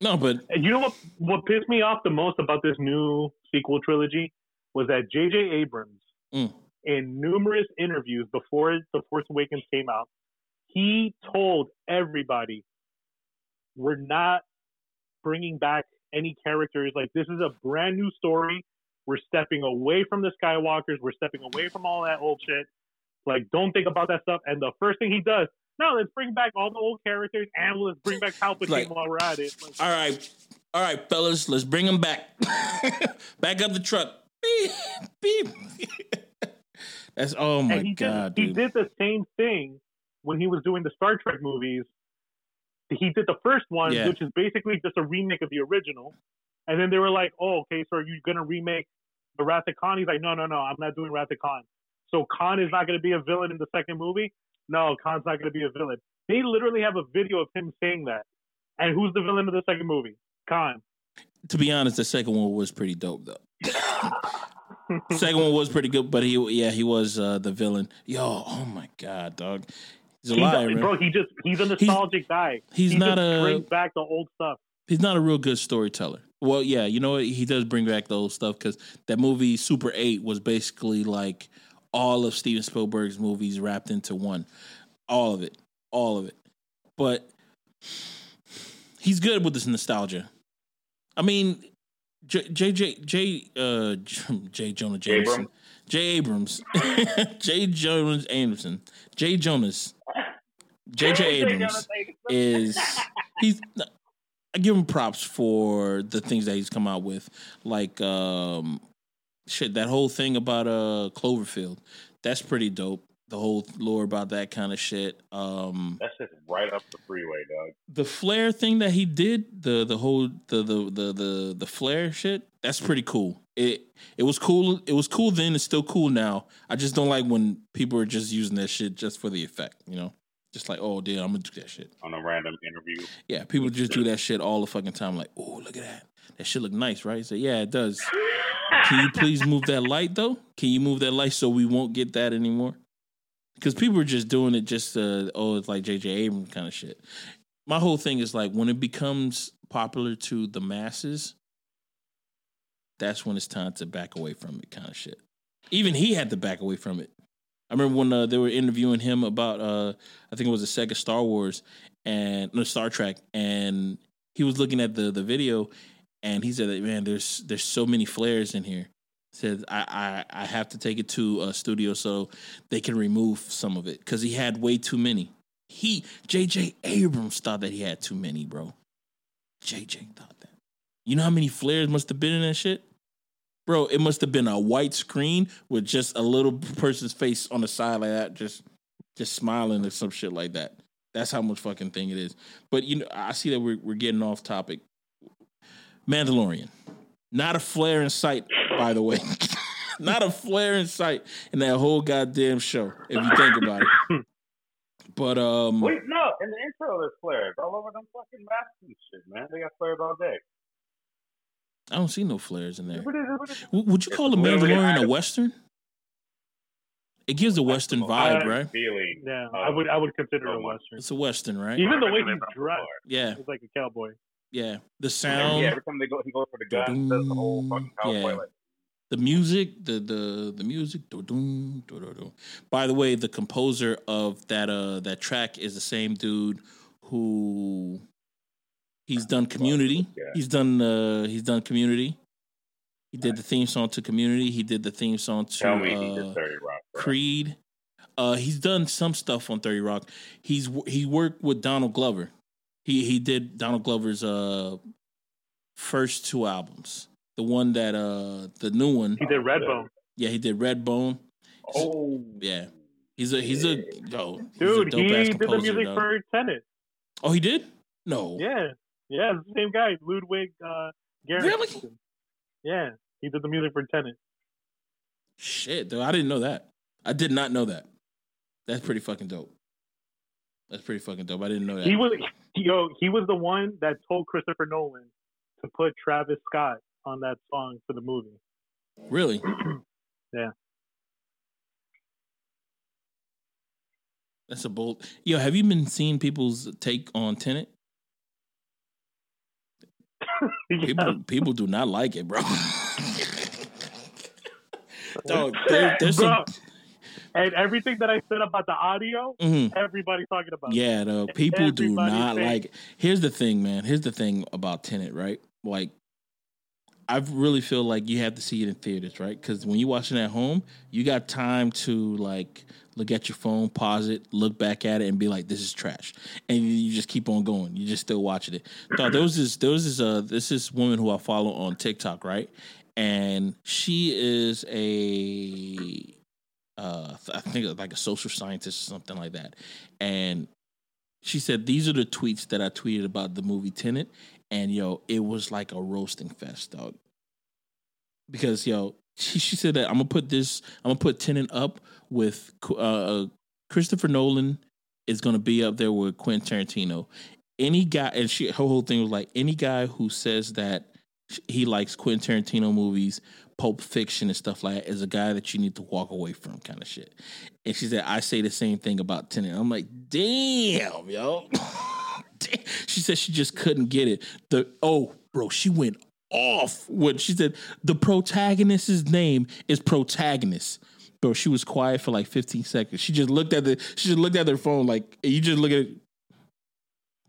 no, but And you know what? What pissed me off the most about this new sequel trilogy was that J.J. Abrams, Mm. in numerous interviews before The Force Awakens came out, he told everybody, "We're not bringing back any characters. Like this is a brand new story. We're stepping away from the Skywalkers. We're stepping away from all that old shit. Like don't think about that stuff." And the first thing he does. No, let's bring back all the old characters and let's bring back Palpatine Like- while we're at it. Like, all right, all right, fellas, let's bring him back. back up the truck. Beep, beep. That's oh my he god, did, he did the same thing when he was doing the Star Trek movies. He did the first one, Yeah. which is basically just a remake of the original. And then they were like, "Oh, okay, so are you gonna remake the Wrath of Khan?" He's like, "No, no, no, I'm not doing Wrath of Khan." So Khan is not gonna be a villain in the second movie. No, Khan's not gonna be a villain. They literally have a video of him saying that. And who's the villain of the second movie? Khan. to be honest, the second one was pretty dope though. second one was pretty good, but he yeah he was uh, the villain. Yo, oh my god, dog, he's a He's liar, a, bro, he just he's a nostalgic guy. he's he not a- brings back the old stuff. he's not a real good storyteller. Well, yeah, you know what? He does bring back the old stuff because that movie Super Eight was basically like all of Steven Spielberg's movies wrapped into one, all of it, all of it. But he's good with this nostalgia. I mean, J J J J uh J Jonah Jameson, J Abrams, J Jonas Anderson, J Jonas, J J Abrams is he's I give him props for the things that he's come out with, like um shit that whole thing about uh Cloverfield. That's pretty dope. The whole lore about that kind of shit. Um That's just right up the freeway, dog. the flare thing that he did, the the whole the the the the, the flare shit, that's pretty cool. It it was cool. It was cool then. It's still cool now. I just don't like when people are just using that shit just for the effect. You know, Just like, oh, damn, I'm gonna do that shit. on a random interview. Yeah, people just do that shit all the fucking time. Like, oh, look at that. That shit look nice, right? So yeah, it does. Can you please move that light though? Can you move that light so we won't get that anymore? Because people are just doing it just uh oh, it's like JJ Abrams kind of shit. My whole thing is like when it becomes popular to the masses, that's when it's time to back away from it, kind of shit. Even he had to back away from it. I remember when uh, they were interviewing him about uh I think it was the Sega Star Wars and no Star Trek, and he was looking at the the video, and he said that man, there's there's so many flares in here. Said I I, I have to take it to a studio so they can remove some of it because he had way too many. He J.J. Abrams thought that he had too many, bro. J.J. thought that. You know how many flares must have been in that shit? Bro, it must have been a white screen with just a little person's face on the side like that, just just smiling or some shit like that. That's how much fucking thing it is. But you know, I see that we're we're getting off topic. Mandalorian, not a flare in sight, by the way. not a flare in sight in that whole goddamn show. If you think about it. But um, Wait, no, in the intro there's flares all over them fucking maps and shit, man. They got flares all day. I don't see no flares in there. Would you call the Mandalorian a western? It gives a western vibe, right? Feeling. Yeah. I would I would consider it a western. It's a western, right? Even the way Everything he's dressed. Yeah, he's like a cowboy. Yeah. The sound, yeah, every time they go, he goes for the gun, the whole fucking cowboy Yeah. like. the music, the the the music. By the way, the composer of that uh that track is the same dude who he's done Community. He's done uh he's done Community. He did the theme song to Community. He did the theme song to Tell me he uh, did 30 Rock. Creed. Uh, he's done some stuff on Thirty Rock. He's he worked with Donald Glover. He he did Donald Glover's uh first two albums. The one that uh the new one. He did Redbone. Yeah, he did Redbone. Oh. Yeah. He's a he's a yo, he's a Dude, he dope-ass did the music dog. for Tenet. Oh, he did? No. Yeah, yeah, the same guy, Ludwig uh, Garrett. Really? Yeah, he did the music for Tenet. Shit, though. I didn't know that. I did not know that. That's pretty fucking dope. That's pretty fucking dope. I didn't know that. He was yo, he was the one that told Christopher Nolan to put Travis Scott on that song for the movie. really? Yeah. That's a bold. Yo, have you been seeing people's take on Tenet? Yeah. People, people do not like it, bro. Dog, there, there's some. And everything that I said about the audio, mhm. everybody's talking about. Yeah, though people do not saying- like. It. Here's the thing, man. Here's the thing about Tenet, right? Like, I really feel like you have to see it in theaters, right? Because when you're watching at home, you got time to like look at your phone, pause it, look back at it, and be like, "This is trash," and you, just keep on going. You're just still watching it. Dog, there was this, there was this, uh, this is woman who I follow on TikTok, right? And she is a uh, I think like a social scientist or something like that. And she said these are the tweets that I tweeted about the movie Tenet, and yo, it was like a roasting fest, dog. Because yo, she, she said that I'm gonna put this, I'm gonna put Tenet up with uh, Christopher Nolan is gonna be up there with Quentin Tarantino. Any guy, and she her whole thing was like any guy who says that he likes Quentin Tarantino movies, Pulp Fiction and stuff like that is a guy that you need to walk away from, kind of shit. And she said, I say the same thing about Tenet. I'm like, damn, yo. Damn. she said she just couldn't get it. The oh, bro, she went off when she said the protagonist's name is protagonist. Bro, she was quiet for like 15 seconds. She just looked at the she just looked at her phone like you just look at it.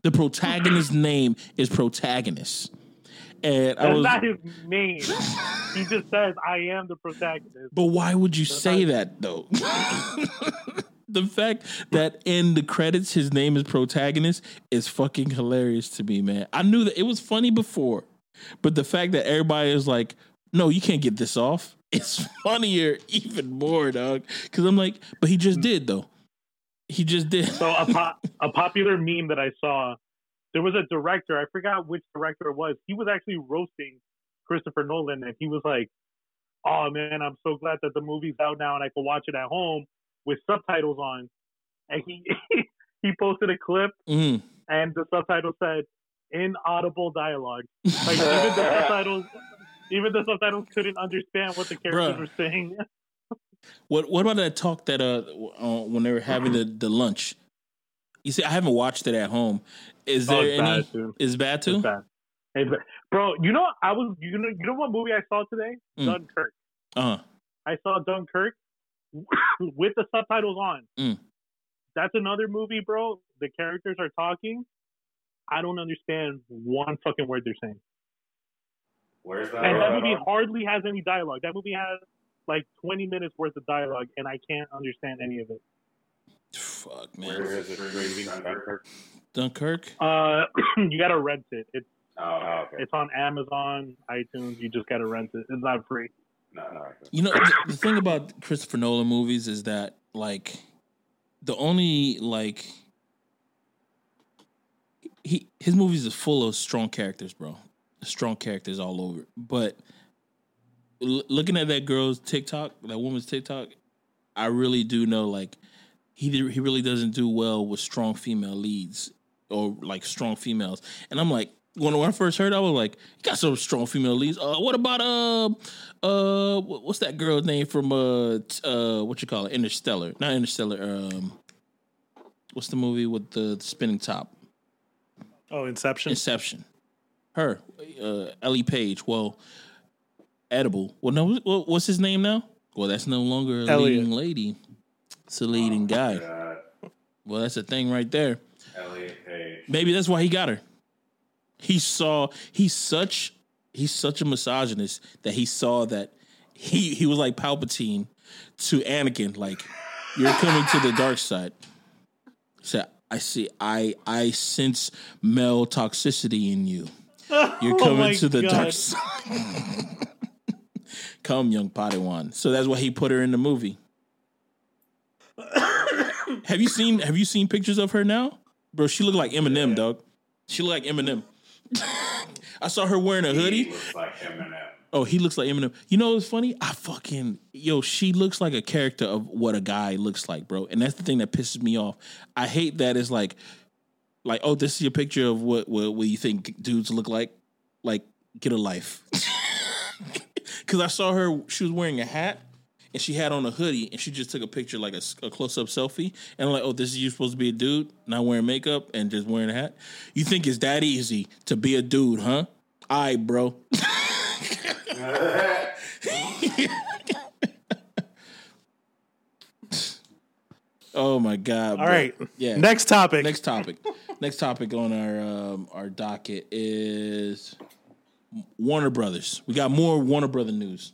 The protagonist's name is protagonist. And I That's was not his name. he just says, "I am the protagonist." But why would you say that though? the fact that in the credits his name is protagonist is fucking hilarious to me, man. I knew that it was funny before, but the fact that everybody is like, "No, you can't get this off," it's funnier even more, dog. Because I'm like, but he just hmm. did though. He just did. So a po- a popular meme that I saw, there was a director. I forgot which director it was. He was actually roasting Christopher Nolan, and he was like, "Oh man, I'm so glad that the movie's out now and I can watch it at home with subtitles on." And he he posted a clip Mm. and the subtitle said inaudible dialogue. Like even the subtitles, even the subtitles couldn't understand what the characters Bruh. were saying. What what about that talk that uh, uh when they were having the, the lunch? You see, I haven't watched it at home. Is there Oh, any? bad. Is bad too? Bad. It's bad. Bro, you know I was you know you know what movie I saw today? Mm. Dunkirk. Uh huh. I saw Dunkirk with the subtitles on. Mm. That's another movie, bro. The characters are talking. I don't understand one fucking word they're saying. Where's that? And that on? movie hardly has any dialogue. That movie has like 20 minutes worth of dialogue, and I can't understand any of it. Fuck Where man. is it? Streaming Dunkirk? Dunkirk. Uh, you gotta rent it. It's Oh, okay. it's on Amazon, iTunes. You just gotta rent it. It's not free. No, no. okay. You know the, the thing about Christopher Nolan movies is that like the only like he his movies are full of strong characters, bro. Strong characters all over. But l- looking at that girl's TikTok, that woman's TikTok, I really do know like he he really doesn't do well with strong female leads or like strong females. And I'm like, when I first heard, it, I was like, he got some strong female leads. Uh, what about uh, uh, what's that girl's name from uh, t- uh, what you call it, Interstellar? Not Interstellar. Um, what's the movie with the, the spinning top? Oh, Inception. Inception. Her, uh, Ellie Page. Well, edible. Well, no, what's his name now? Well, that's no longer a Elliot. leading lady. It's a leading guy. Uh, Well, that's a thing right there. Elliot Page. Maybe that's why he got her. He saw he's such he's such a misogynist that he saw that he he was like Palpatine to Anakin, like you're coming to the dark side. So I see I I sense male toxicity in you. You're Oh coming my to the God. dark side. Come, young Padawan. So that's why he put her in the movie. have you seen Have you seen pictures of her now, bro? She look like Eminem, dog. She look like Eminem. I saw her wearing a He hoodie. looks like Eminem. Oh, he looks like Eminem. You know what's funny? I fucking yo, she looks like a character of what a guy looks like, bro. And that's the thing that pisses me off. I hate that it's like, like, oh, this is your picture of what what, what you think dudes look like. Like, get a life. Because I saw her, she was wearing a hat and she had on a hoodie and she just took a picture like a, close up selfie. And I'm like, oh, this is you supposed to be a dude, not wearing makeup and just wearing a hat. You think it's that easy to be a dude, huh? All right, bro. oh my god! All bro. right. yeah. Next topic. Next topic. Next topic on our um, our docket is Warner Brothers. We got more Warner Brother news.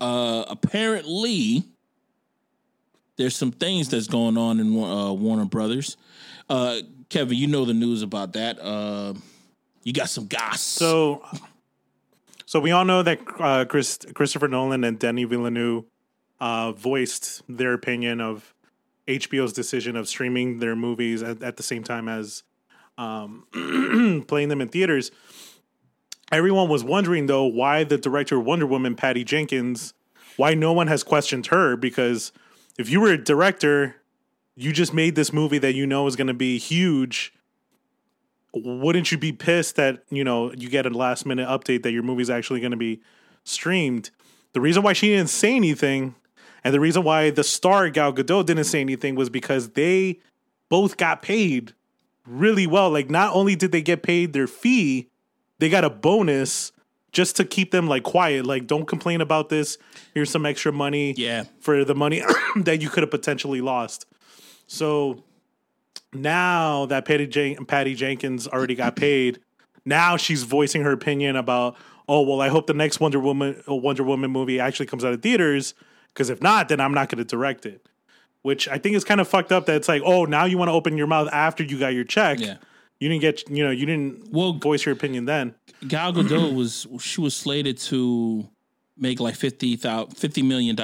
Uh, apparently, there's some things that's going on in uh, Warner Brothers. Uh, Kevin, you know the news about that. Uh, you got some goss. So, so we all know that uh, Chris, Christopher Nolan and Denis Villeneuve uh, voiced their opinion of HBO's decision of streaming their movies at, at the same time as um, playing them in theaters. Everyone was wondering though why the director Wonder Woman, Patty Jenkins, why no one has questioned her because if you were a director, you just made this movie that you know is going to be huge. Wouldn't you be pissed that you know you get a last minute update that your movie's actually going to be streamed? The reason why she didn't say anything and the reason why the star gal gadot didn't say anything was because they both got paid really well. Like not only did they get paid their fee they got a bonus just to keep them like quiet like don't complain about this here's some extra money yeah, for the money that you could have potentially lost. So now that Patty, Jen- Patty Jenkins already got paid, now she's voicing her opinion about, oh well, I hope the next Wonder Woman uh, Wonder Woman movie actually comes out of theaters because if not, then I'm not going to direct it. Which I think is kind of fucked up. That it's like, oh, now you want to open your mouth after you got your check. yeah. You didn't get, you know, you didn't Well, voice your opinion then. Gal Gadot was she was slated to make like 50 $50 million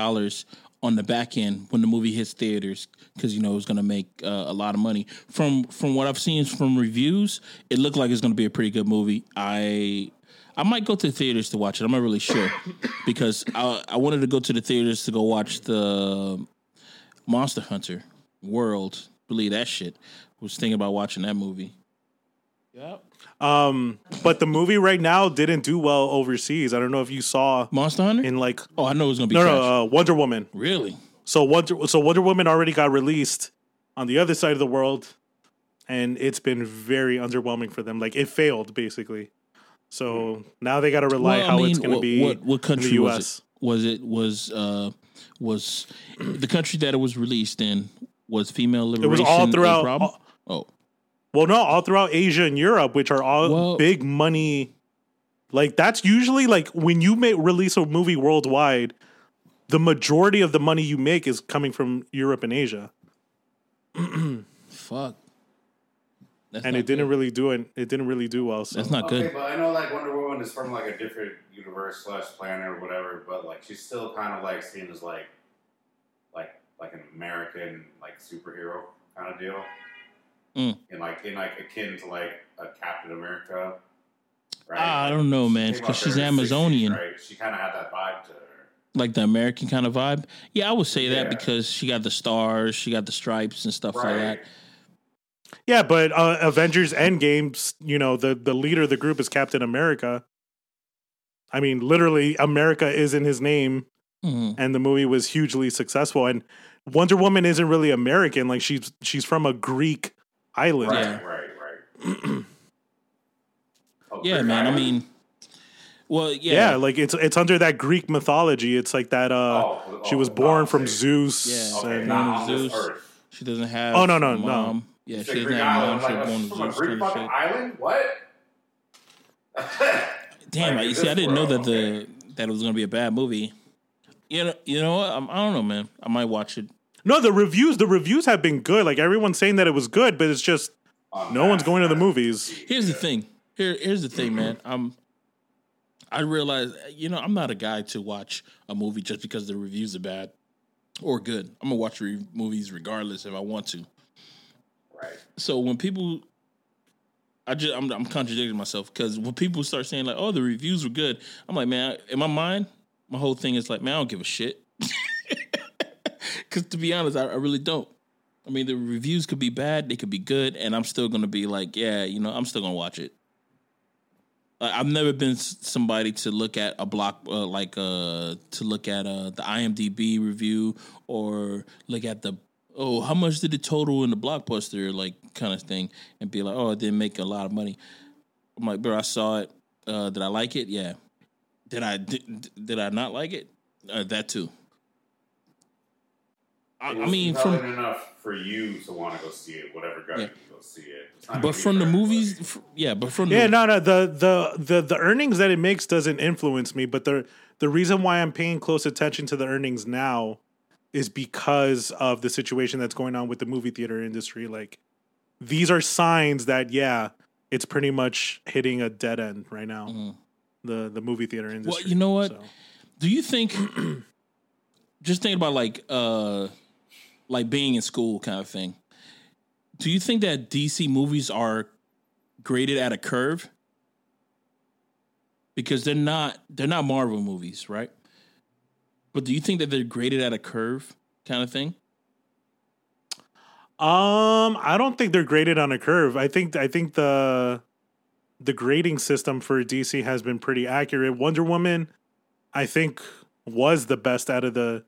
on the back end when the movie hits theaters because you know it was going to make uh, a lot of money. From from what I've seen from reviews, it looked like it's going to be a pretty good movie. I I might go to the theaters to watch it. I'm not really sure because I I wanted to go to the theaters to go watch the Monster Hunter World believe that shit. Was thinking about watching that movie. Yep. Um, but the movie right now didn't do well overseas. I don't know if you saw Monster Hunter. in like oh, I know it was gonna be no trash. no uh, Wonder Woman. really? So Wonder so Wonder Woman already got released on the other side of the world, and it's been very underwhelming for them. Like it failed basically. So now they got to rely Well, how mean, it's going to be What, what in country the was it? Was it was uh was the country that it was released in was female liberation? It was all a throughout- problem? oh, Well, no, all throughout Asia and Europe, which are all Well- big money. Like that's usually like when you make release a movie worldwide, the majority of the money you make is coming from Europe and Asia, fuck. That's and not it didn't good. really do it. It didn't really do well. So That's not Okay, good. but I know like Wonder Woman is from like a different universe slash planet or whatever, but like she's still kind of like seen as like like like an American like superhero kind of deal. Mm. And like in like akin to like a Captain America. Right? Ah, I don't know, man, because out she's there in the 60s, Amazonian, right? She kind of had that vibe to her. like the American kind of vibe. Yeah, I would say Yeah. that because she got the stars, she got the stripes and stuff like that. yeah, but uh, Avengers Endgames, you know, the the leader of the group is Captain America. I mean, literally, America is in his name, Mhm. and the movie was hugely successful. And Wonder Woman isn't really American; like she's she's from a Greek island. Right, Yeah. right, right. Oh, Yeah, Greek man. I mean, well, Yeah. yeah, like it's it's under that Greek mythology. It's like that. Uh, Oh, she was born oh, from okay. Zeus. Yeah. Okay, and- not Zeus. earth. she doesn't have. Oh, no, no, a no. mom. Yeah, she doesn't Greek have mom. island, She was born from Zeus Greek fucking shit. island? What? Damn, Like, you see, I didn't know that the okay. that it was gonna be a bad movie. You know, you know what? I'm, I don't know, man. I might watch it. No, the reviews the reviews have been good. Like everyone's saying that it was good, but it's just On no that one's going to the movies. Here's the thing. Here, here's the thing, man. I'm. I realize, you know, I'm not a guy to watch a movie just because the reviews are bad or good. I'm gonna watch re- movies regardless if I want to. Right. So when people, I just I'm, I'm contradicting myself because when people start saying like, "Oh, the reviews were good," I'm like, man, in my mind, my whole thing is like, man, I don't give a shit. Because to be honest, I, I really don't. I mean, the reviews could be bad, they could be good, and I'm still gonna be like, yeah, you know, I'm still gonna watch it. I've never been somebody to look at a block uh, like uh to look at uh the IMDb review or look at the oh how much did it total in the blockbuster like kind of thing and be like oh it didn't make a lot of money. I'm like, bro, I saw it. Uh, did I like it? Yeah. Did I did, did I not like it? Uh, that too. I, I mean, from enough for you to want to go see it, whatever got Yeah. you to go see it. But from the movies, f- yeah, but from Yeah, the, no, no. The the the the earnings that it makes doesn't influence me, but the the reason why I'm paying close attention to the earnings now is because of the situation that's going on with the movie theater industry. Like these are signs that yeah, it's pretty much hitting a dead end right now. The the movie theater industry. Well, you know what? So- Do you think just thinking about like uh like being in school kind of thing. Do you think that DC movies are graded at a curve? Because they're not they're not Marvel movies, right? But do you think that they're graded at a curve kind of thing? Um, I don't think they're graded on a curve. I think I think the the grading system for DC has been pretty accurate. Wonder Woman, I think, was the best out of the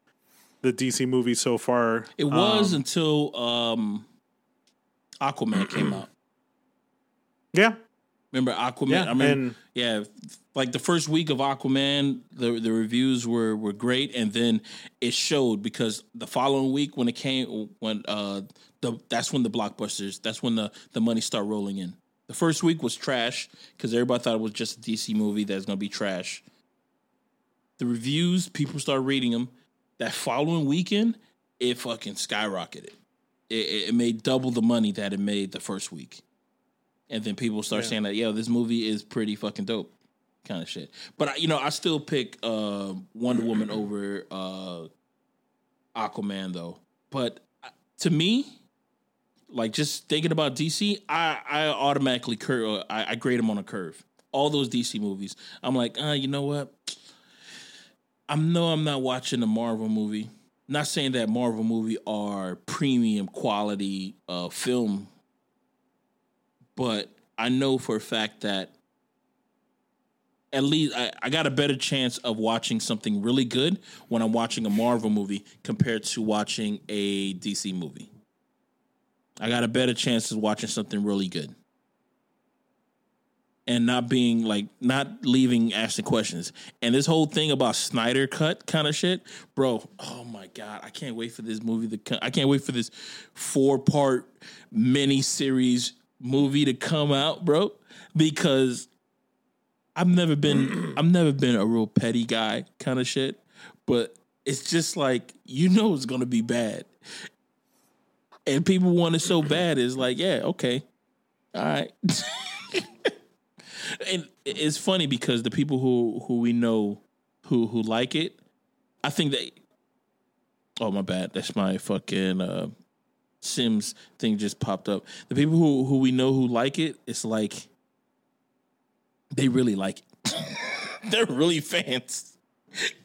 the DC movie so far. It was Um, until um Aquaman came out. yeah, Remember Aquaman? yeah, I mean, and yeah, like the first week of Aquaman, the the reviews were were great, and then it showed because the following week when it came, when uh the that's when the blockbusters, that's when the the money start rolling in. The first week was trash because everybody thought it was just a DC movie that's gonna be trash. The reviews, people start reading them. That following weekend, it fucking skyrocketed. It, it, it made double the money that it made the first week. And then people start Yeah. saying that yo this movie is pretty fucking dope kind of shit. But I, you know i still pick uh, wonder woman over uh, aquaman though. But uh, to me like just thinking about dc i i automatically cur- uh, I, I grade them on a curve. All those dc movies i'm like uh, you know what i know i'm not watching a marvel movie not saying that Marvel movie are premium quality uh, film, but I know for a fact that at least I, I got a better chance of watching something really good when I'm watching a Marvel movie compared to watching a DC movie. I got a better chance of watching something really good. And not being like not leaving asking questions. And this whole thing about Snyder cut kind of shit, bro. Oh my god, I can't wait for this movie to come. I can't wait for this four part mini series movie to come out, bro. Because I've never been I've never been a real petty guy kind of shit, but it's just like you know it's gonna be bad, and people want it so bad. It's like yeah, okay, all right. and it's funny because the people who who we know who who like it, I think they. Oh my bad, that's my fucking uh, Sims thing just popped up. The people who who we know who like it, it's like they really like it. They're really fans.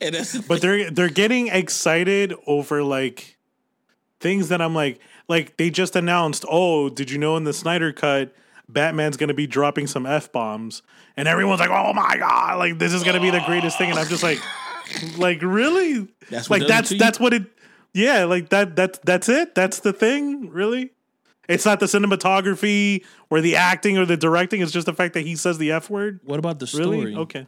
And that's the but they're they're getting excited over like things that I'm like like they just announced, "Oh, did you know in the Snyder cut Batman's going to be dropping some F bombs." And everyone's like, "Oh my god, like this is going to be the greatest thing." And I'm just like like really? That's what like it that's that's what it Yeah, like that that's that's it? That's the thing? Really? It's not the cinematography or the acting or the directing, it's just the fact that he says the F word? What about the story? Really? Okay.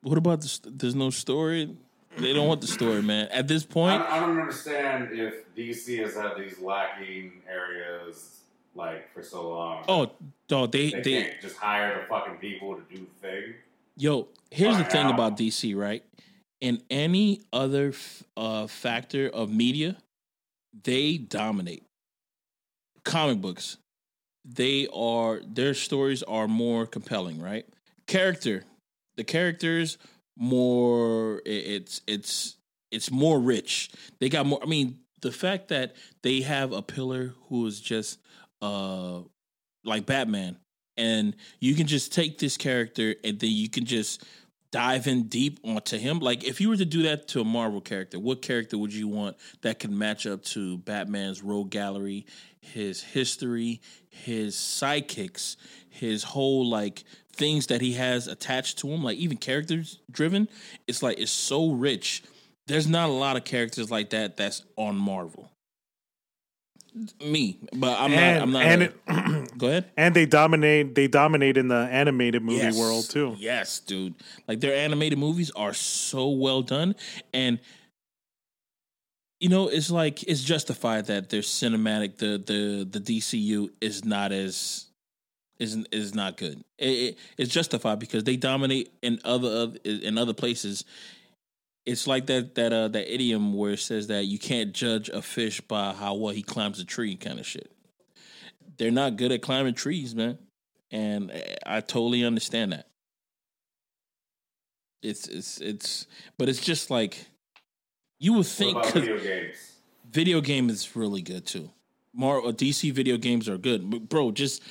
What about the? st- There's no story. They don't want the story, man. At this I, point, I don't understand if DC has had these lacking areas like for so long. oh, dog, they they, they just hire the fucking people to do the thing. Yo, here's the thing out. about DC, right? In any other f- uh, factor of media, they dominate. Comic books, they are their stories are more compelling, right? Character, the characters more. It's it's it's more rich. They got more. I mean, the fact that they have a pillar who is just uh like Batman, and you can just take this character and then you can just dive in deep onto him. Like if you were to do that to a Marvel character, what character would you want that can match up to Batman's rogue gallery, his history, his sidekicks, his whole like things that he has attached to him, like even characters driven. It's like it's so rich. There's not a lot of characters like that that's on Marvel. Me, but I'm and, not. I'm not. and a- it, go ahead. and they dominate they dominate in the animated movie Yes. world too. Yes, dude. Like their animated movies are so well done and you know, it's like it's justified that their cinematic the the the DCU is not as is is not good. It, it- it's justified because they dominate in other in other places. It's like that that uh that idiom where it says that you can't judge a fish by how well he climbs a tree kind of shit. They're not good at climbing trees, man. And I totally understand that. It's it's it's but it's just like you would think video games? video game is really good too. Mar uh, DC video games are good, but bro. Just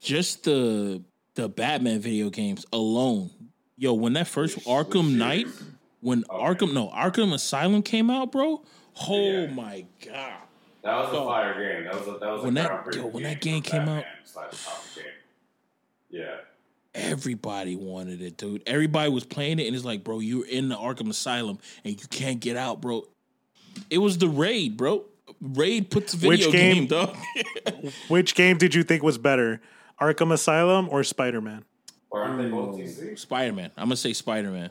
just the the Batman video games alone, yo. When that first Arkham Knight? When Okay. Arkham no Arkham Asylum came out, bro. Oh Yeah. my god, That was a Yo. fire game. That was a, that was When a that- yo, when that game game came Batman out- game. Yeah. everybody wanted it, dude. Everybody was playing it, and it's like, bro, you're in the Arkham Asylum and you can't get out, bro. It was the raid, bro. Raid puts Which video game? game, dog. Which game did you think was better, Arkham Asylum or Spider Man? Or aren't they both DC? Spider Man. I'm gonna say Spider Man.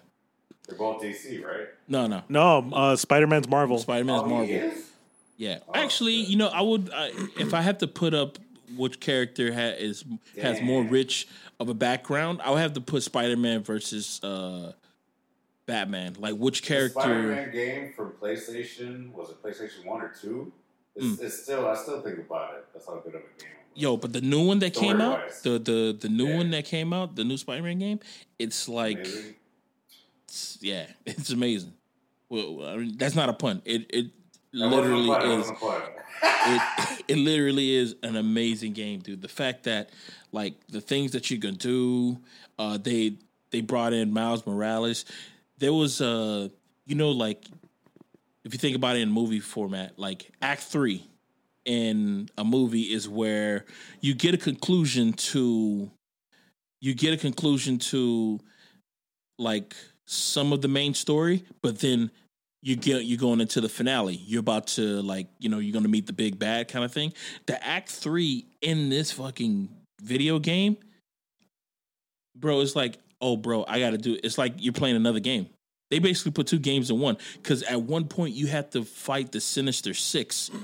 They're both DC, right? No, no. No, uh, Spider Man's Marvel. Spider Man's Oh, he Marvel. is? Yeah. Oh, Actually, shit. you know, I would I, if I have to put up which character ha- is has more Damn. rich of a background, I would have to put Spider Man versus uh, Batman. Like which The character? Spider-Man game from PlayStation was it PlayStation One or two? It's, Mm. it's still I still think about it. That's how good of a game. it was. Yo, but the new one that came out, Story-wise. the the the new Yeah. one that came out, the new Spider Man game, it's like, Amazing. It's- yeah, it's amazing. Well, I mean, that's not a pun. It it That literally is. wasn't a pun. it it literally is an amazing game, dude. The fact that like the things that you can do, uh, they they brought in Miles Morales. There was uh, you know, like if you think about it in movie format, like Act Three in a movie is where you get a conclusion to you get a conclusion to like some of the main story, but then you get you're going into the finale. You're about to like, you know, you're gonna meet the big bad kind of thing. The act three in this fucking video game, bro, it's like, oh bro, I gotta do it. It's like you're playing another game. They basically put two games in one. Cause at one point you have to fight the Sinister Six.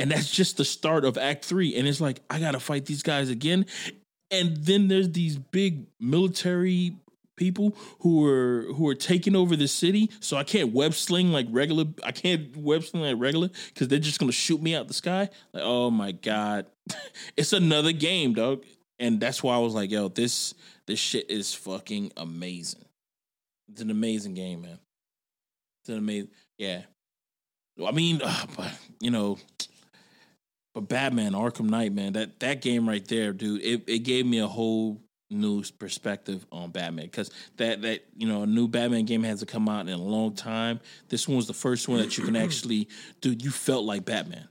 And that's just the start of Act Three. And it's like, I gotta fight these guys again. And then there's these big military people who are who are taking over the city. So I can't web sling like regular. I can't web sling like regular because they're just gonna shoot me out the sky. Like, oh my god, it's another game, dog. And that's why I was like, yo, this this shit is fucking amazing. It's an amazing game, man. It's an amazing, yeah. I mean, uh, but you know, but Batman Arkham Knight, man, that that game right there, dude, it, it gave me a whole new perspective on Batman because that that you know a new Batman game hasn't come out in a long time. This one was the first one that you can actually, dude, you felt like Batman.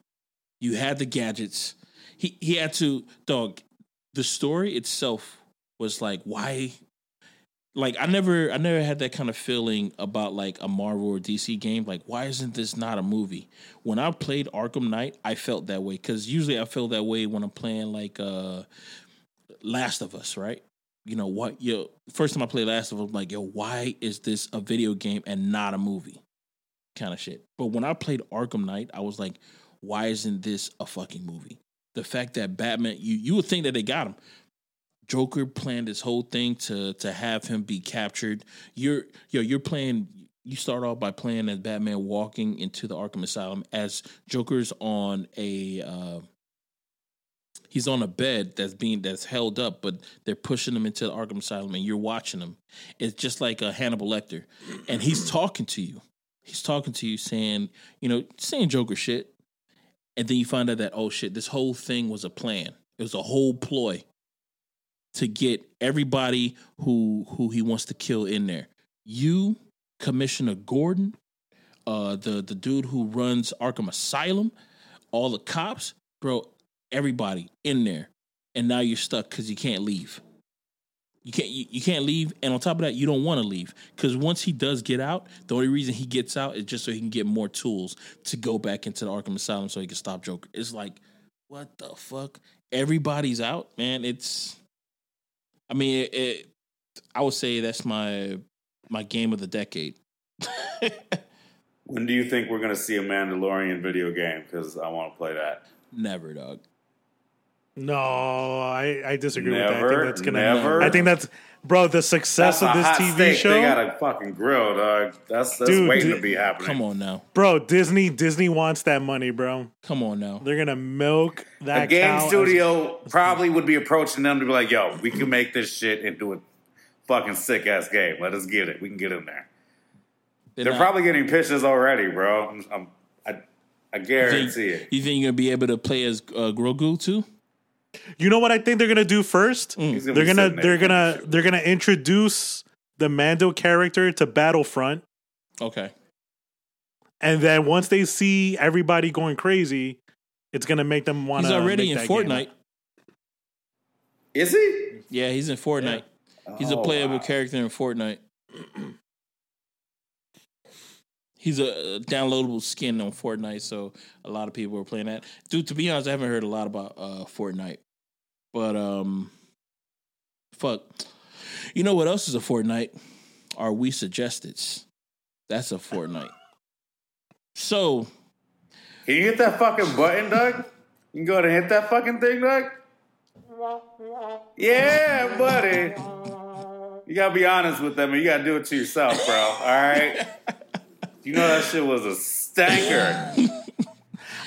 You had the gadgets. He he had to dog. The story itself was like why like I never I never had that kind of feeling about like a Marvel or DC game. Like, why isn't this not a movie? When I played Arkham Knight, I felt that way because usually I feel that way when I'm playing like uh Last of Us, right? You know what? Yo, first time I played Last of Us, I'm like, yo, why is this a video game and not a movie? Kind of shit. But when I played Arkham Knight, I was like, why isn't this a fucking movie? The fact that Batman, you you would think that they got him. Joker planned this whole thing to to have him be captured. You're yo, you're playing. You start off by playing as Batman walking into the Arkham Asylum as Joker's on a. Uh, he's on a bed that's being that's held up, but they're pushing him into the Arkham Asylum, and you're watching him. It's just like a Hannibal Lecter, and he's talking to you. He's talking to you, saying, you know, saying Joker shit, and then you find out that oh shit, this whole thing was a plan. It was a whole ploy to get everybody who who he wants to kill in there. You, Commissioner Gordon, uh, the the dude who runs Arkham Asylum, all the cops, bro, everybody in there, and now you're stuck because you can't leave. You can't you, you can't leave, and on top of that, you don't want to leave because once he does get out, the only reason he gets out is just so he can get more tools to go back into the Arkham Asylum so he can stop Joker. It's like, what the fuck? Everybody's out, man. It's, I mean, it, it I would say that's my my game of the decade. When do you think we're going to see a Mandalorian video game? Because I want to play that. Never, dog. No, I, I disagree with that. I Never, think that's gonna. never. I think that's bro. The success That's of this TV steak show, They got a fucking grill, dog. That's that's Dude, waiting dude, to be happening. Come on now. bro. Disney Disney wants that money, bro. Come on now. They're gonna milk that a game cow as- studio probably would be approaching them to be like, "Yo, we can make this shit into a fucking sick ass game. Let us get it. We can get in there." They're They're not- probably getting pitches already, bro. I'm, I'm, I, I You think, guarantee it. you think you're gonna be able to play as uh, Grogu too? You know what I think they're gonna do first? He's They're gonna they're gonna shit. they're gonna introduce the Mando character to Battlefront, Okay. and then once they see everybody going crazy, it's gonna make them want to. He's already in Fortnite. Is he? Yeah, he's in Fortnite. He's a Oh, playable wow. character in Fortnite. He's a downloadable skin on Fortnite, so a lot of people are playing that. Dude, to be honest, I haven't heard a lot about uh, Fortnite, but um, fuck, you know what else is a Fortnite? Are we suggested? That's a Fortnite. So Can you hit that fucking button, Doug? You can go ahead and hit that fucking thing, Doug. Yeah, buddy. You gotta be honest with them, and you gotta do it to yourself, bro. All right. You know that shit was a stanker.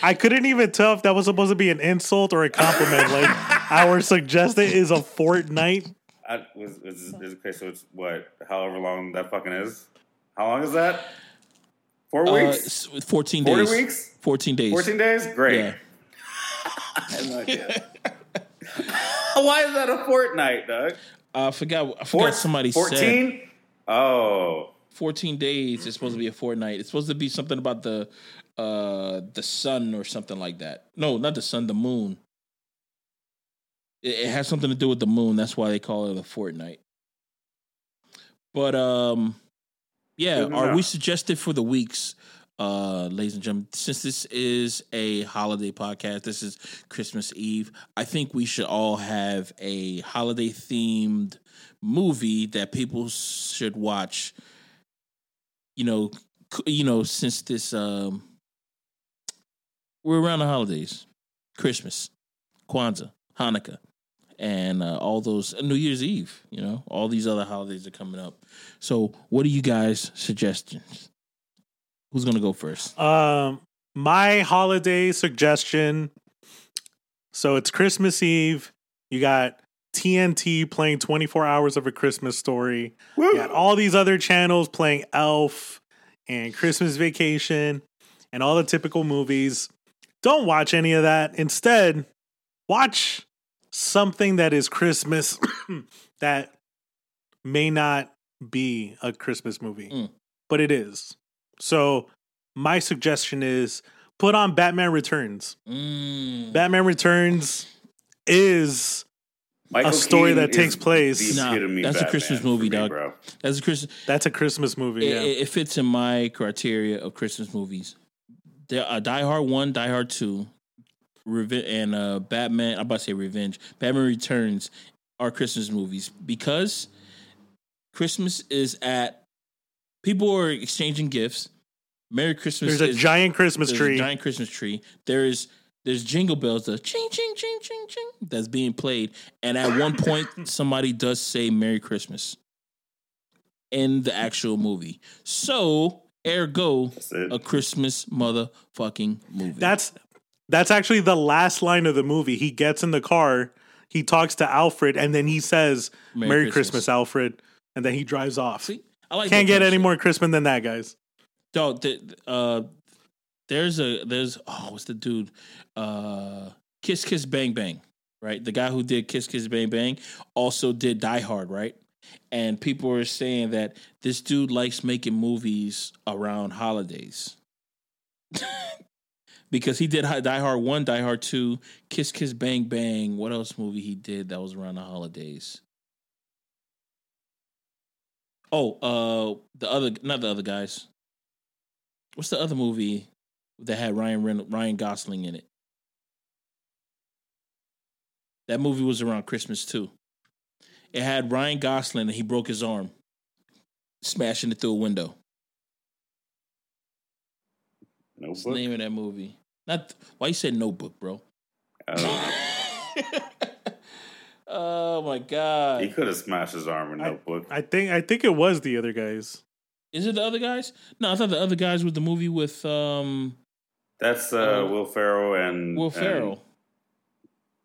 I couldn't even tell if that was supposed to be an insult or a compliment. like our suggested is a fortnight. I, was, is, is, okay, so it's what? However long that fucking is. How long is that? Four uh, weeks. s- fourteen 40 days. weeks? Fourteen days. Fourteen days. Great. Yeah. I have no idea. Why is that a fortnight, Doug? Uh, I forgot. I forgot somebody said. Fourteen. Oh, 14 days is supposed to be a fortnight. It's supposed to be something about the uh the sun or something like that. No, not the sun, the moon. It, it has something to do with the moon. That's why they call it a fortnight. But um yeah, are we suggested for the weeks uh ladies and gentlemen since this is a holiday podcast this is christmas eve i think we should all have a holiday themed movie that people should watch you know you know since this um we're around the holidays christmas kwanzaa hanukkah and uh, all those new year's eve you know all these other holidays are coming up so what are you guys suggestions who's gonna go first Um, my holiday suggestion. So it's Christmas Eve. You got TNT playing 24 hours of a Christmas story. You got all these other channels playing Elf and Christmas Vacation and all the typical movies. Don't watch any of that. Instead, watch something that is Christmas that may not be a Christmas movie, Mm. but it is. So, my suggestion is put on Batman Returns. Mm. Batman Returns is Michael a story Keaton that takes place- Nah, epitome that's a Christmas movie, me, dog. bro. That's a Christmas. that's a Christmas movie. It, Yeah. it, it fits in my criteria of Christmas movies. There are Die Hard one, Die Hard two, Reve- and uh, Batman. I'm about to say Revenge. Batman Returns are Christmas movies because Christmas is at. People are exchanging gifts. Merry Christmas. There's a is- giant Christmas there's tree. A giant Christmas tree. There is there's jingle bells, the ching ching ching ching ching that's being played, and at one point somebody does say Merry Christmas in the actual movie. So ergo a Christmas motherfucking movie. That's that's actually the last line of the movie. He gets in the car, he talks to Alfred, and then he says, Merry "Merry, Christmas." Christmas. Alfred," and then he drives off. See, I like Can't get any shit. more Christmas than that, guys. Dog, the, uh, there's a there's oh what's the dude? Uh, Kiss Kiss Bang Bang, right? The guy who did Kiss Kiss Bang Bang also did Die Hard, right? And people are saying that this dude likes making movies around holidays. because he did Die Hard 1, Die Hard 2, Kiss Kiss Bang Bang. What else movie he did that was around the holidays? Oh, uh the other not the other guys. What's the other movie that had Ryan Ryan Gosling in it? That movie was around Christmas too. It had Ryan Gosling and he broke his arm, smashing it through a window. What's the name of that movie? Not why you said Notebook, bro. I oh my god! He could have smashed his arm with I- Notebook. I think I think it was the other guys. Is it the other guys? No, I thought the other guys were the movie with um That's uh, Uh, Will Ferrell and Will Ferrell. and,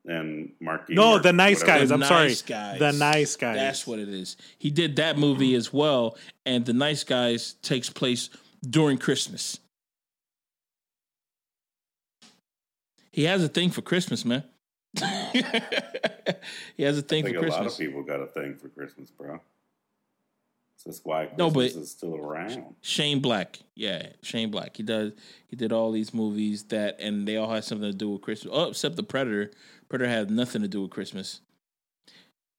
and Marky. No, Mark- the nice whatever. guys. I'm Nice sorry, Guys. the nice guys. That's what it is. He did that movie as well, and the Nice Guys takes place during Christmas. He has a thing for Christmas, man. he has a thing think for a lot of Christmas. people got a thing for Christmas, bro. That's why Christmas No, but- is still around. Shane Black, yeah, Shane Black. He does. He did all these movies that, and they all had something to do with Christmas. Oh, except the Predator. Predator had nothing to do with Christmas.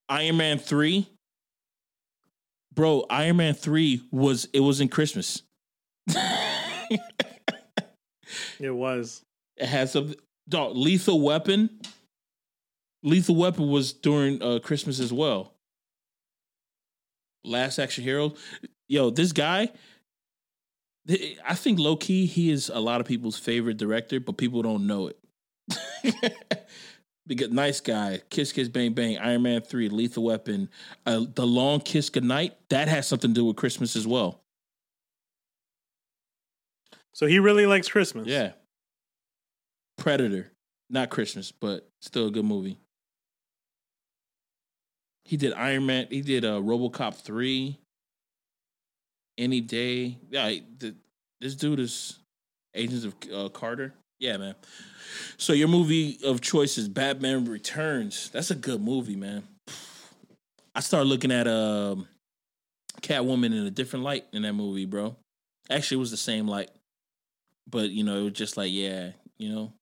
Iron Man three, bro. Iron Man three was it was in Christmas. it was. It had some dog, Lethal Weapon. Lethal Weapon was during uh, Christmas as well. Last Action Hero, yo, this guy. I think low key he is a lot of people's favorite director, but people don't know it. because nice guy, Kiss Kiss Bang Bang, Iron Man three, Lethal Weapon, uh, The Long Kiss Goodnight. That has something to do with Christmas as well. So he really likes Christmas. Yeah. Predator. Not Christmas, but still a good movie. He did Iron Man. He did uh, RoboCop 3. Any Day. Yeah, he- the, this dude is Agents of uh, Carter. Yeah, man. So your movie of choice is Batman Returns. That's a good movie, man. I started looking at um Catwoman in a different light in that movie, bro. Actually, it was the same light, but you know, it was just like, yeah, you know,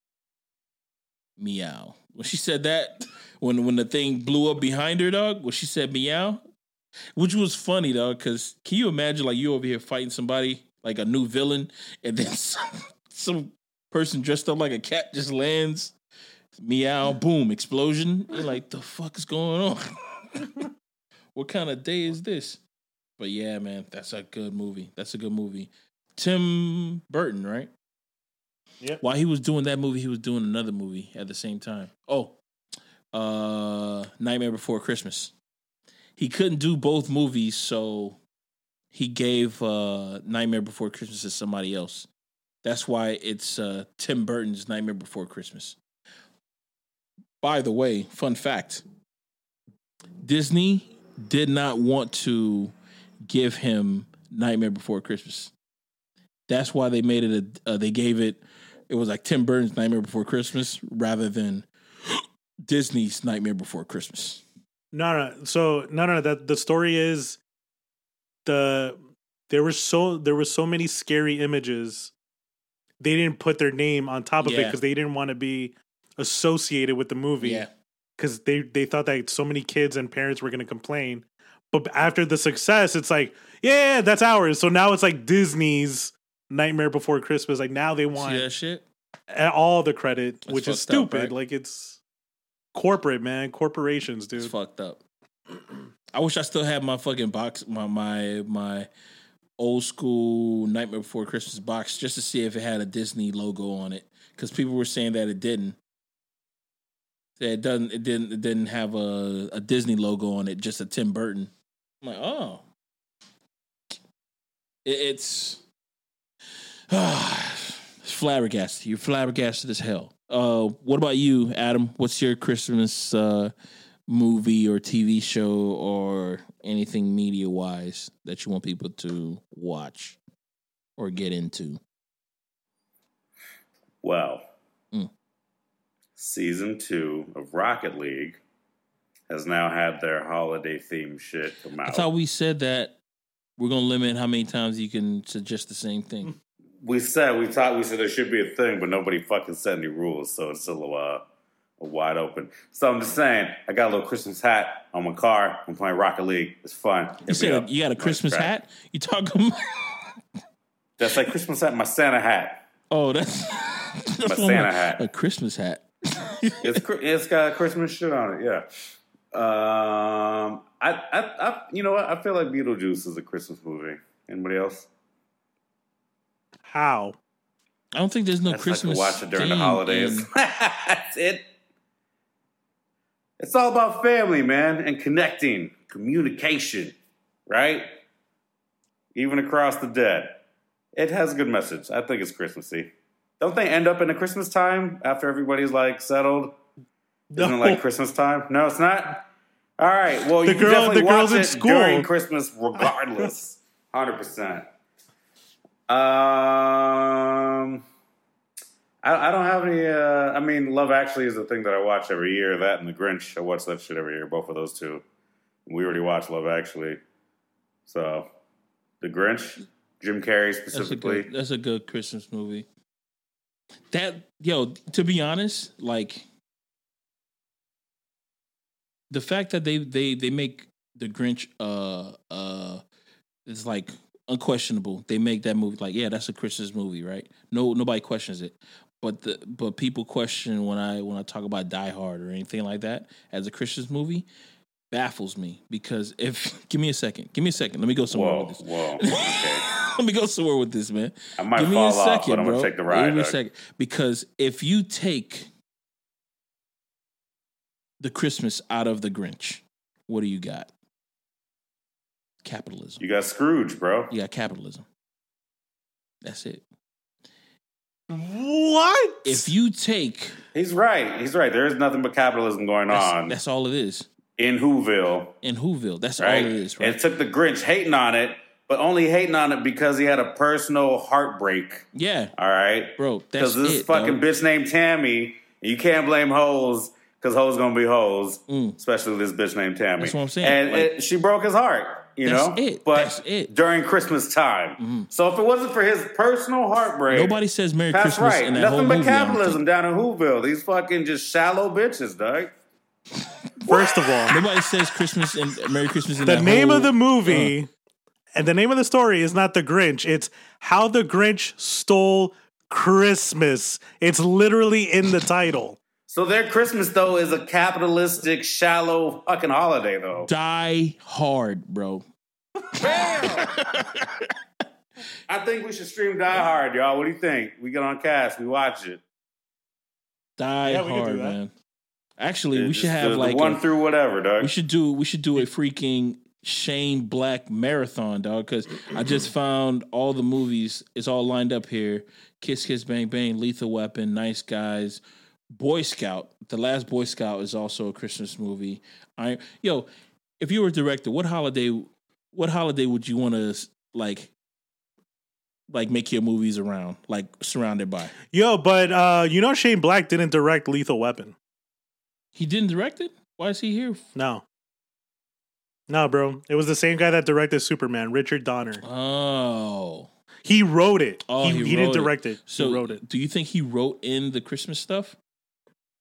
meow. When she said that, when when the thing blew up behind her, dog, when she said meow, which was funny, dog, because can you imagine like you over here fighting somebody like a new villain, and then some, some person dressed up like a cat just lands, meow, boom, explosion. You're like, the fuck is going on? what kind of day is this? But yeah, man, that's a good movie. That's a good movie. Tim Burton, right? Yep. While he was doing that movie, he was doing another movie at the same time. Oh, uh, Nightmare Before Christmas. He couldn't do both movies, so he gave uh, Nightmare Before Christmas to somebody else. That's why it's uh, Tim Burton's Nightmare Before Christmas. By the way, fun fact Disney did not want to give him Nightmare Before Christmas. That's why they made it a, uh, they gave it, it was like Tim Burton's Nightmare Before Christmas rather than Disney's Nightmare Before Christmas. No, no. So no, no. That the story is the there were so there were so many scary images. They didn't put their name on top of it because they didn't want to be associated with the movie. Yeah. because they they thought that so many kids and parents were going to complain. But after the success, it's like, yeah, that's ours. So now it's like Disney's Nightmare Before Christmas. Like now they want that shit? all the credit, That's which is fucked up, stupid. right? Like it's corporate, man, corporations, It's dude. fucked up. I wish I still had my fucking box, my my my old school Nightmare Before Christmas box, just to see if it had a Disney logo on it. Because people were saying that it didn't. It doesn't. It didn't. It didn't have a, a Disney logo on it. Just a Tim Burton. I'm like, oh, it, it's it's flabbergasted. You're flabbergasted as hell. Uh, what about you, Adam? What's your Christmas uh, movie or TV show or anything media wise that you want people to watch or get into? Well, Mm. season two of Rocket League has now had their holiday theme shit come I out. thought we said that we're gonna limit how many times you can suggest the same thing. we said we thought we said there should be a thing, but nobody fucking set any rules, so it's still wide open. So I'm just saying, I got a little Christmas hat on my car. I'm playing Rocket League. It's fun. Hit You said you got a Christmas track. hat. You talking? That's like Christmas hat. My Santa hat. oh, that's, that's My Santa like, hat. A Christmas hat. It's it's got Christmas shit on it. Yeah. Um, I, I, I, you know what? I feel like Beetlejuice is a Christmas movie. Anybody else? How? I don't think there's no That's Christmas. like watch it during the holidays. in- That's it. It's all about family, man, and connecting, communication, right? Even across the dead. It has a good message. I think it's Christmassy. Don't they end up in a Christmas time after everybody's like settled? Isn't it like Christmas time? No, it's not. All right. Well, The you can girl- definitely the watch girl's in it school. during Christmas, regardless. Hundred percent. Um, I, I don't have any. Uh, I mean, Love Actually is the thing that I watch every year. That and The Grinch. I watch that shit every year. Both of those two. We already watched Love Actually. So, The Grinch, Jim Carrey That's a specifically. good. That's a good Christmas movie. That yo, to be honest, like the fact that they they they make the Grinch uh uh is like unquestionable. They make that movie like yeah, that's a Christmas movie, right? No, nobody questions it. But the but people question when I when I talk about Die Hard or anything like that as a Christmas movie baffles me because if give me a second, give me a second, let me go somewhere Whoa, with this. whoa. Okay. Let me go somewhere with this, man. I might Give me fall a off, second, but I'm bro. gonna take the ride. Give me a second. Because if you take the Christmas out of the Grinch, what do you got? Capitalism. You got Scrooge, bro. You got capitalism. That's it. What? If you take He's right. He's right. There is nothing but capitalism going that's, on that's all it is in Whoville, in Whoville. That's right? all it is, right? It took the Grinch hating on it, but only hating on it because he had a personal heartbreak. yeah, All right, bro. That's because this it. fucking dog. bitch named Tammy. You can't blame hoes because hoes gonna be hoes, Mm. especially this bitch named Tammy. That's what I'm saying. And Like- it, she broke his heart. You That's know. it. But That's it. Mm-hmm. during Christmas time. So if it wasn't for his personal heartbreak, Nobody says Merry That's Christmas right. in that whole Nothing but movie. Capitalism down in Whoville. These fucking just shallow bitches, dog. First of all, Nobody says Christmas and Merry Christmas in the that name whole, of the movie uh. and the name of the story is not the Grinch. It's how the Grinch stole Christmas. It's literally in the title. So their Christmas though is a capitalistic, shallow fucking holiday though. Die Hard, bro. I think we should stream Die Hard, y'all. What do you think? We get on cast, we watch it. Die Yeah, we could do Hard, man. Actually, we should have the, like the one a- through whatever, dog. we should do we should do a freaking Shane Black marathon, dog. Because I just found all the movies. It's all lined up here: Kiss Kiss Bang Bang, Lethal Weapon, Nice Guys, Boy Scout. The Last Boy Scout is also a Christmas movie. I yo, if you were a director, what holiday? What holiday would you want to like? Like make your movies around, like surrounded by. Yo, but uh, you know Shane Black didn't direct Lethal Weapon. He didn't direct it. Why is he here? No. No, bro. It was the same guy that directed Superman, Richard Donner. Oh, He wrote it. Oh, he, he he didn't it. direct it. so he wrote it. Do you think he wrote in the Christmas stuff?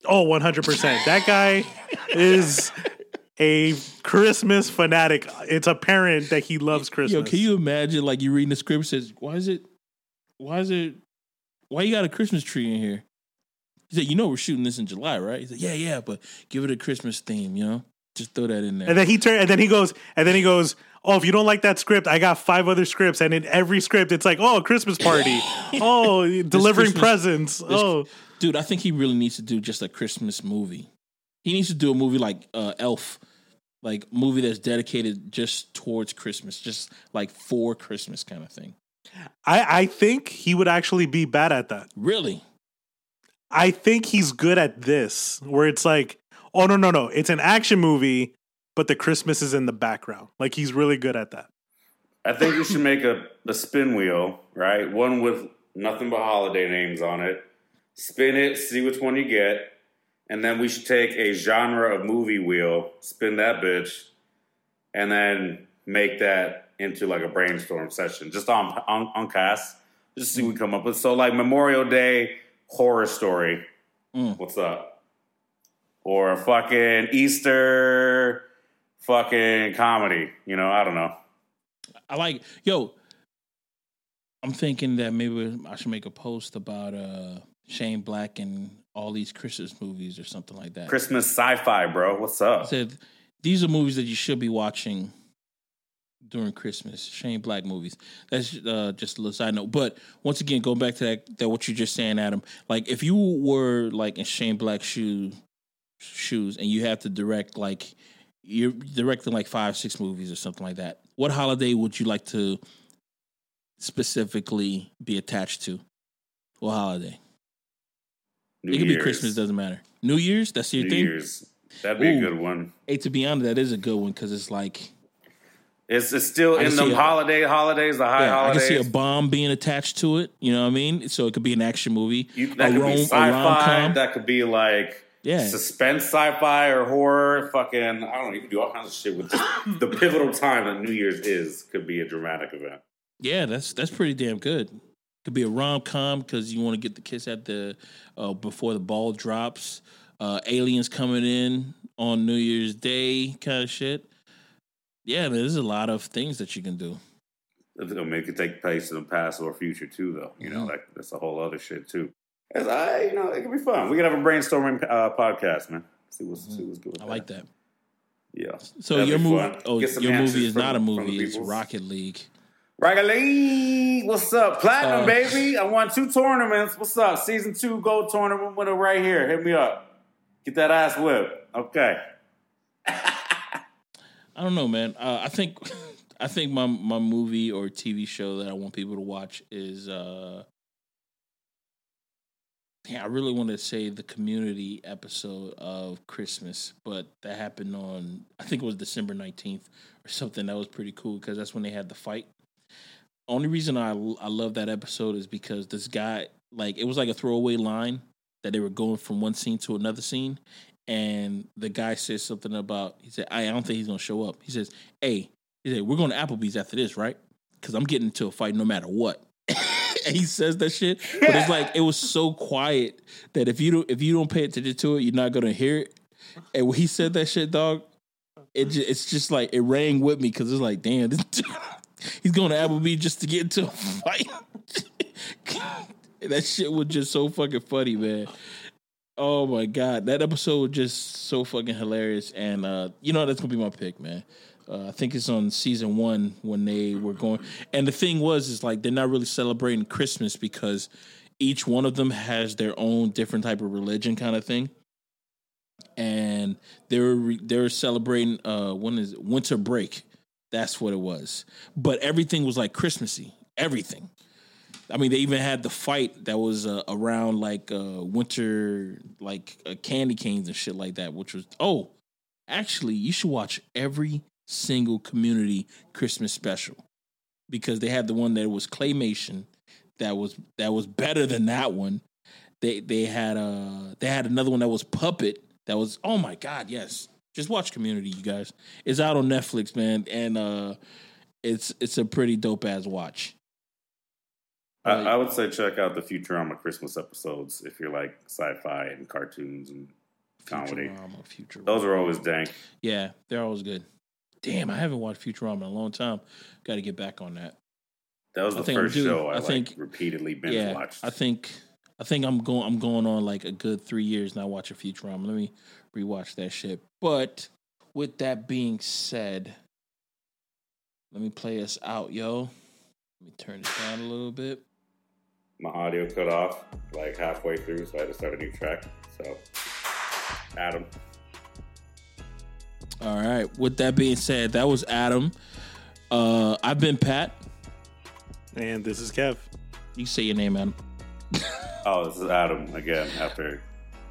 Oh, 100%. That guy is a Christmas fanatic. It's apparent that he loves Christmas. Yo, can you imagine like you reading the script says, why is it why is it why you got a Christmas tree in here? He said, you know we're shooting this in July, right? He said, Yeah, yeah, but give it a Christmas theme, you know? Just throw that in there. And then he turned and then he goes and then he goes, "Oh, if you don't like that script, I got five other scripts and in every script it's like, "Oh, Christmas party. oh, delivering Christmas- presents. this- oh, Dude, I think he really needs to do just a Christmas movie. He needs to do a movie like uh, Elf, like movie that's dedicated just towards Christmas, just like for Christmas kind of thing. I I think he would actually be bad at that. Really? I think he's good at this, where it's like, oh no, no, no, it's an action movie, but the Christmas is in the background. Like he's really good at that. I think you should make a, a spin wheel, right? One with nothing but holiday names on it. Spin it, see which one you get. And then we should take a genre of movie wheel, spin that bitch, and then make that into like a brainstorm session just on on, on cast. Just see what we come up with. So like Memorial Day horror story. Mm. What's up? Or fucking Easter fucking comedy. You know, I don't know. I like yo. I'm thinking that maybe I should make a post about uh Shane Black and all these Christmas movies or something like that. Christmas sci-fi, bro. What's up? said these are movies that you should be watching during Christmas. Shane Black movies. That's uh, just a little side note. But once again, going back to that, that what you're just saying, Adam. Like if you were like in Shane Black's shoe shoes and you have to direct like you're directing like five, six movies or something like that. What holiday would you like to specifically be attached to? What holiday? New it could be Christmas, doesn't matter. New Year's, that's your New thing. Year's. That'd be Ooh. a good one. Hey, to be honest, that is a good one because it's like It's it's still I in the them see a- holiday holidays, the high yeah, I can see a bomb being attached to it. You know what I mean? So it could be an action movie, You- that a could rom- be sci-fi. That could be like Yeah. suspense sci-fi or horror. Fucking I don't know. You can do all kinds of shit with the pivotal time that New Year's is. Could be a dramatic event. Yeah, that's that's pretty damn good. Could be a rom com because you want to get the kiss at the uh, before the ball drops. Uh, aliens coming in on New Year's Day, kind of shit. Yeah, there's a lot of things that you can do. I mean, it could take place in the past or future too, though. You know, that, that's a whole other shit too. It's, I, you know, it could be fun. We could have a brainstorming uh, podcast, man. See what's see what's good. I like that. Yeah. So That'd your movie, fun. oh, your movie is from- not a movie; it's. Rocket League. League, what's up? Platinum, Uh, baby. I won two tournaments. What's up? Season two gold tournament winner right here. Hit me up. Get that ass whipped. Okay. I don't know, man. Uh, I think I think my my movie or TV show that I want people to watch is uh yeah, I really want to say the community episode of Christmas, but that happened on I think it was December 19th or something. That was pretty cool because that's when they had the fight. Only reason I I love that episode is because this guy like it was like a throwaway line that they were going from one scene to another scene and the guy says something about he said I don't think he's gonna show up. He says, "Hey, He said, "We're going to Applebee's after this, right? Because I'm getting into a fight no matter what." and he says that shit, but it's like it was so quiet that if you don't if you don't pay attention to it, you're not gonna hear it. And when he said that shit, dog, it just, it's just like it rang with me because it's like, damn, this he's going to Applebee just to get into a fight. that shit was just so fucking funny, man. Oh my god, that episode was just so fucking hilarious, and uh, you know that's gonna be my pick, man. Uh, I think it's on season one when they were going, and the thing was is like they're not really celebrating Christmas because each one of them has their own different type of religion kind of thing, and they're they're celebrating uh when is it? winter break, that's what it was, but everything was like Christmassy, everything. I mean, they even had the fight that was uh, around like uh, winter, like uh, candy canes and shit like that. Which was oh, actually, you should watch every single community Christmas special because they had the one that was claymation that was that was better than that one. They they had uh they had another one that was puppet that was oh my god yes just watch Community you guys it's out on Netflix man and uh it's it's a pretty dope ass watch. I, I would say check out the Futurama Christmas episodes if you're like sci-fi and cartoons and comedy. Futurama, Futurama. Those are always dank. Yeah, they're always good. Damn, I haven't watched Futurama in a long time. Got to get back on that. That was the first show I, I like think- repeatedly binge yeah, watched. I think I think I'm going I'm going on like a good three years now watching Futurama. Let me rewatch that shit. But with that being said, let me play us out, yo. Let me turn it down a little bit. My audio cut off like halfway through, so I had to start a new track. So, Adam, All right. With that being said, that was Adam. Uh, I've been Pat. And this is Kev. You say your name, Adam. oh, this is Adam again. After,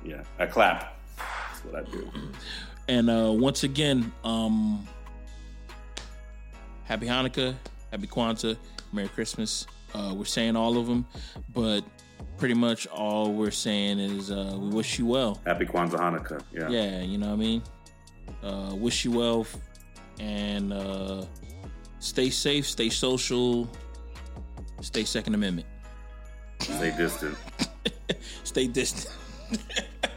yeah, I clap. That's what I do. And uh, once again, um, happy Hanukkah, happy Kwanzaa, Merry Christmas. Uh, we're saying all of them, but pretty much all we're saying is uh, we wish you well. Happy Kwanzaa Hanukkah. Yeah. Yeah, you know what I mean? Uh, wish you well and uh, stay safe, stay social, stay Second Amendment, Stay distant. stay distant.